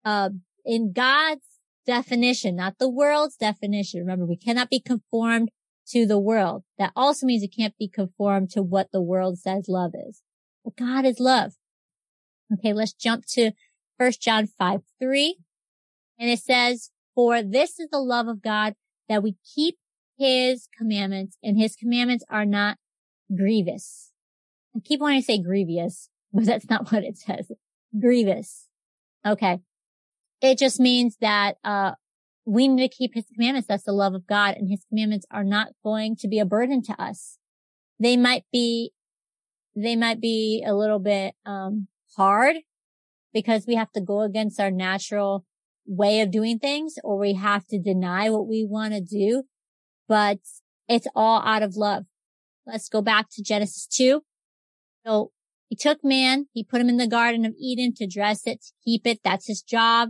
uh, in God's definition, not the world's definition. Remember, we cannot be conformed to the world. That also means you can't be conformed to what the world says love is. But God is love. Okay, let's jump to 1 John 5, 3. And it says, for this is the love of God that we keep his commandments and his commandments are not grievous. I keep wanting to say grievous, that's not what it says. Grievous. Okay. It just means that, uh, we need to keep his commandments. That's the love of God and his commandments are not going to be a burden to us. They might be, they might be a little bit, um, hard because we have to go against our natural way of doing things or we have to deny what we want to do, but it's all out of love. Let's go back to Genesis 2. So he took man, he put him in the Garden of Eden to dress it, to keep it. That's his job.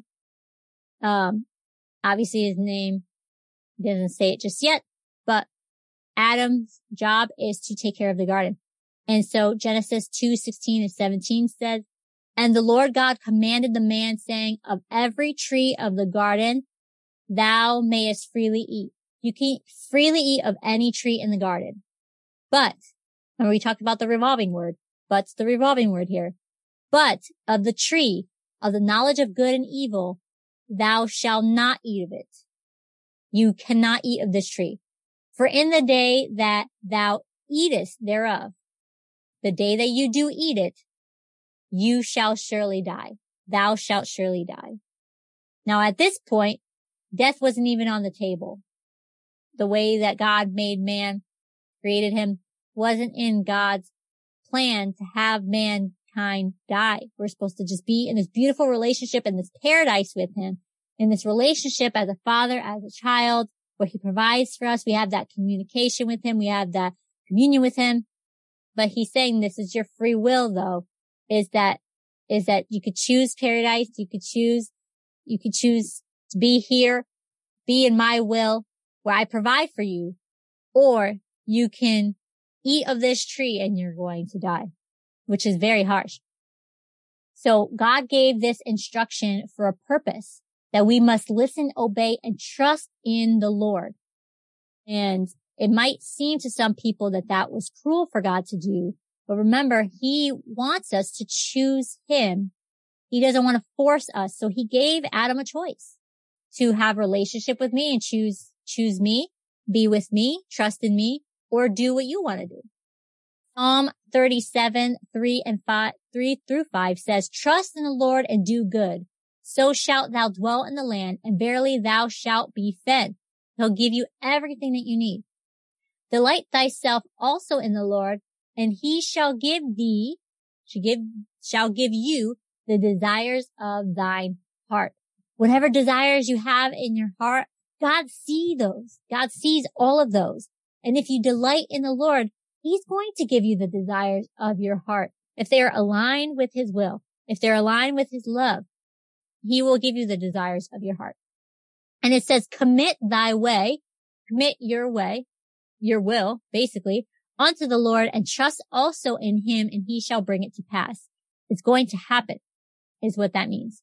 Um, obviously his name doesn't say it just yet, but Adam's job is to take care of the garden. And so Genesis 2, 16 and 17 says, and the Lord God commanded the man saying, of every tree of the garden, thou mayest freely eat. You can freely eat of any tree in the garden. But, remember we talked about the revolving word, but's the revolving word here. But of the tree of the knowledge of good and evil, thou shalt not eat of it. You cannot eat of this tree. For in the day that thou eatest thereof, the day that you do eat it, you shall surely die. Thou shalt surely die. Now at this point, death wasn't even on the table. The way that God made man, created him, wasn't in God's plan to have mankind die. We're supposed to just be in this beautiful relationship in this paradise with him, in this relationship as a father, as a child, where he provides for us. We have that communication with him. We have that communion with him. But he's saying this is your free will though is that, is that you could choose paradise. You could choose, you could choose to be here, be in my will where I provide for you, or you can eat of this tree and you're going to die, which is very harsh. So God gave this instruction for a purpose that we must listen, obey, and trust in the Lord. And it might seem to some people that that was cruel for God to do, but remember, he wants us to choose him. He doesn't want to force us. So he gave Adam a choice to have relationship with me and choose, choose me, be with me, trust in me, or do what you want to do. Psalm 37, 3 and 5, 3 through 5 says, trust in the Lord and do good. So shalt thou dwell in the land and verily thou shalt be fed. He'll give you everything that you need. Delight thyself also in the Lord and he shall give thee, shall give, shall give you the desires of thine heart. Whatever desires you have in your heart, God sees those. God sees all of those. And if you delight in the Lord, he's going to give you the desires of your heart. If they are aligned with his will, if they're aligned with his love, he will give you the desires of your heart. And it says, commit thy way, commit your way, your will, basically, unto the Lord and trust also in him and he shall bring it to pass. It's going to happen is what that means.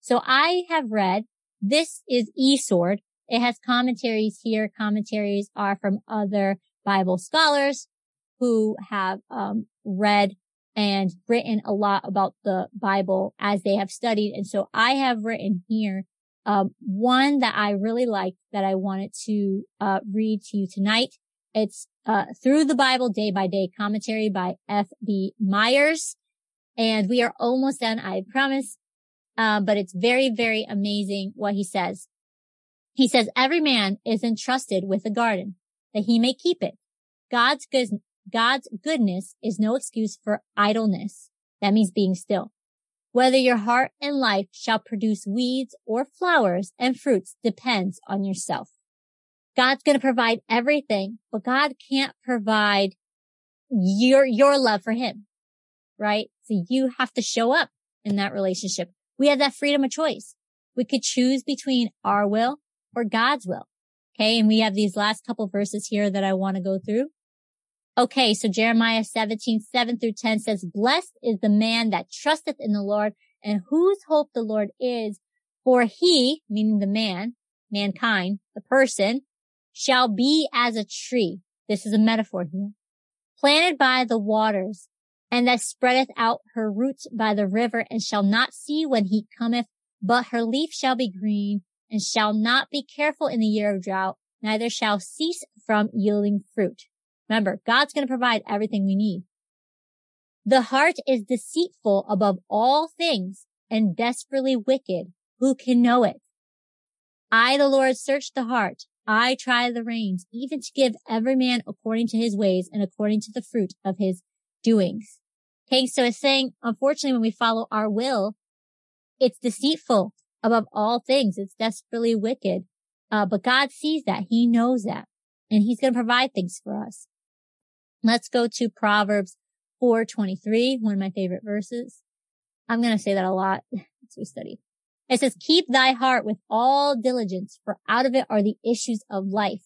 So I have read this is eSword. It has commentaries here. Commentaries are from other Bible scholars who have um, read and written a lot about the Bible as they have studied. And so I have written here um, one that I really liked that I wanted to uh, read to you tonight. It's uh, Through the Bible Day by Day commentary by F.B. Myers. And we are almost done, I promise. Uh, but it's very, very amazing what he says. He says, every man is entrusted with a garden that he may keep it. God's good, God's goodness is no excuse for idleness. That means being still. Whether your heart and life shall produce weeds or flowers and fruits depends on yourself. God's going to provide everything, but God can't provide your, your love for him, right? So you have to show up in that relationship. We have that freedom of choice. We could choose between our will or God's will. Okay. And we have these last couple verses here that I want to go through. Okay. So Jeremiah 17, 7 through 10 says, blessed is the man that trusteth in the Lord and whose hope the Lord is. For he, meaning the man, mankind, the person, shall be as a tree. This is a metaphor here. Planted by the waters and that spreadeth out her roots by the river and shall not see when heat cometh, but her leaf shall be green and shall not be careful in the year of drought, neither shall cease from yielding fruit. Remember, God's going to provide everything we need. The heart is deceitful above all things and desperately wicked. Who can know it? I, the Lord, search the heart. I try the reins, even to give every man according to his ways and according to the fruit of his doings. Okay. So it's saying, unfortunately, when we follow our will, it's deceitful above all things. It's desperately wicked. Uh, but God sees that. He knows that and he's going to provide things for us. Let's go to Proverbs 423, one of my favorite verses. I'm going to say that a lot as we study. It says, keep thy heart with all diligence, for out of it are the issues of life.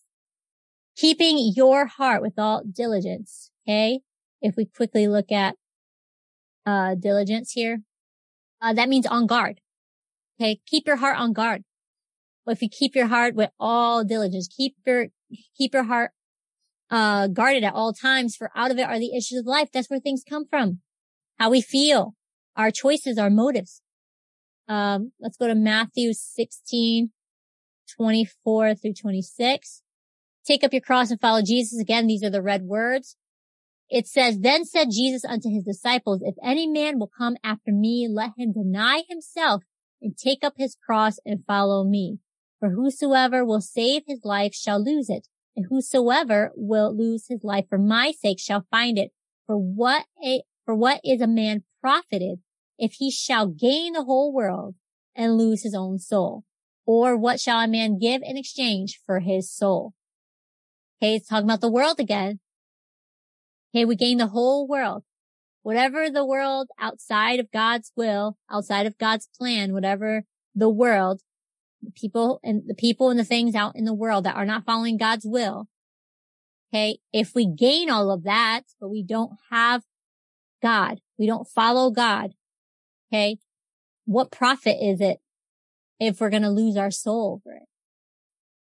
Keeping your heart with all diligence. Okay. If we quickly look at, uh, diligence here, uh, that means on guard. Okay. Keep your heart on guard. If you keep your heart with all diligence, keep your, keep your heart, uh, guarded at all times, for out of it are the issues of life. That's where things come from. How we feel, our choices, our motives. Um, let's go to Matthew 16, 24 through 26. Take up your cross and follow Jesus. Again, these are the red words. It says, then said Jesus unto his disciples, if any man will come after me, let him deny himself and take up his cross and follow me. For whosoever will save his life shall lose it, and whosoever will lose his life for my sake shall find it. For what a, for what is a man profited if he shall gain the whole world and lose his own soul? Or what shall a man give in exchange for his soul? Okay, it's talking about the world again. Okay, we gain the whole world. Whatever the world outside of God's will, outside of God's plan, whatever the world, the people and the people and the things out in the world that are not following God's will. Okay. If we gain all of that, but we don't have God, we don't follow God. Okay. What profit is it if we're going to lose our soul over it?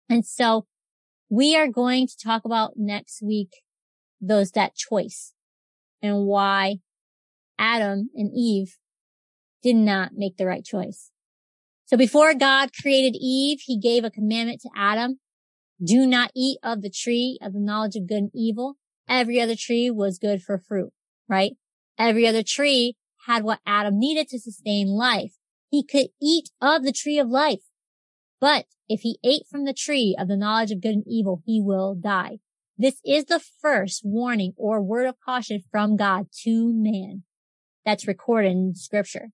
And so we are going to talk about next week those, that choice and why Adam and Eve did not make the right choice. So before God created Eve, he gave a commandment to Adam. Do not eat of the tree of the knowledge of good and evil. Every other tree was good for fruit, right? Every other tree had what Adam needed to sustain life. He could eat of the tree of life. But if he ate from the tree of the knowledge of good and evil, he will die. This is the first warning or word of caution from God to man that's recorded in scripture.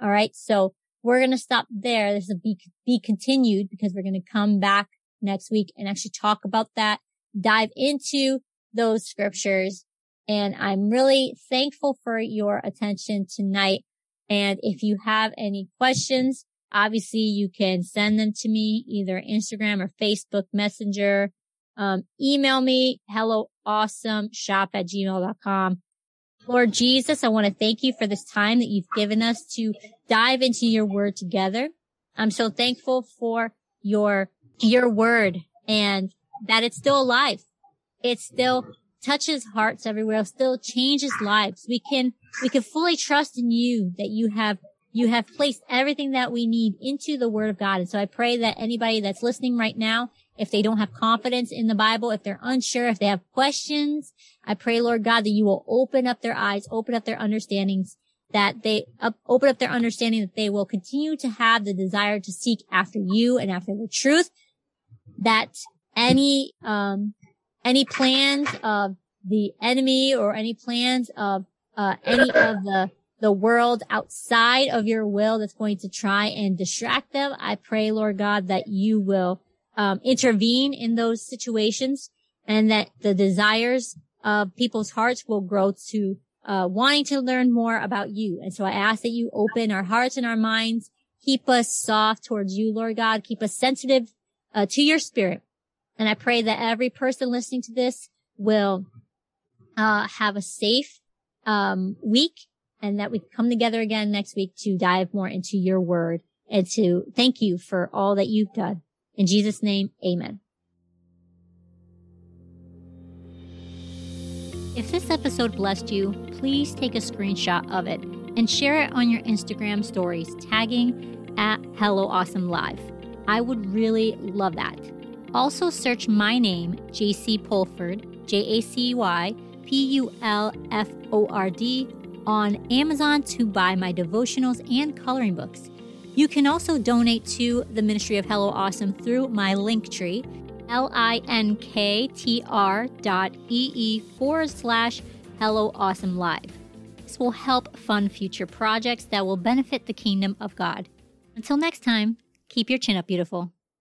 All right. So we're going to stop there. This will be, be continued because we're going to come back next week and actually talk about that, dive into those scriptures and I'm really thankful for your attention tonight. And if you have any questions, obviously you can send them to me either Instagram or Facebook Messenger. Um, email me hello awesome shop at gmail.com. Lord Jesus, I want to thank you for this time that you've given us to dive into your word together. I'm so thankful for your, your word and that it's still alive. It still touches hearts everywhere, still changes lives. We can, we can fully trust in you that you have, you have placed everything that we need into the word of God. And so I pray that anybody that's listening right now, if they don't have confidence in the Bible, if they're unsure, if they have questions, I pray, Lord God, that you will open up their eyes, open up their understandings, that they up, open up their understanding that they will continue to have the desire to seek after you and after the truth, that any, um, any plans of the enemy or any plans of uh, any of the the world outside of your will that's going to try and distract them. I pray, Lord God, that you will um, intervene in those situations and that the desires of people's hearts will grow to uh, wanting to learn more about you. And so I ask that you open our hearts and our minds, keep us soft towards you, Lord God, keep us sensitive uh, to your spirit and I pray that every person listening to this will uh, have a safe um, week and that we come together again next week to dive more into your word and to thank you for all that you've done. In Jesus' name, amen. If this episode blessed you, please take a screenshot of it and share it on your Instagram stories, tagging at Hello Awesome Live. I would really love that. Also, search my name, Jacy Pulford, J A C Y P U L F O R D, on Amazon to buy my devotionals and coloring books. You can also donate to the Ministry of Hello Awesome through my link tree, L-I-N-K-T-R dot E-E forward slash Hello Awesome Live. This will help fund future projects that will benefit the kingdom of God. Until next time, keep your chin up, beautiful.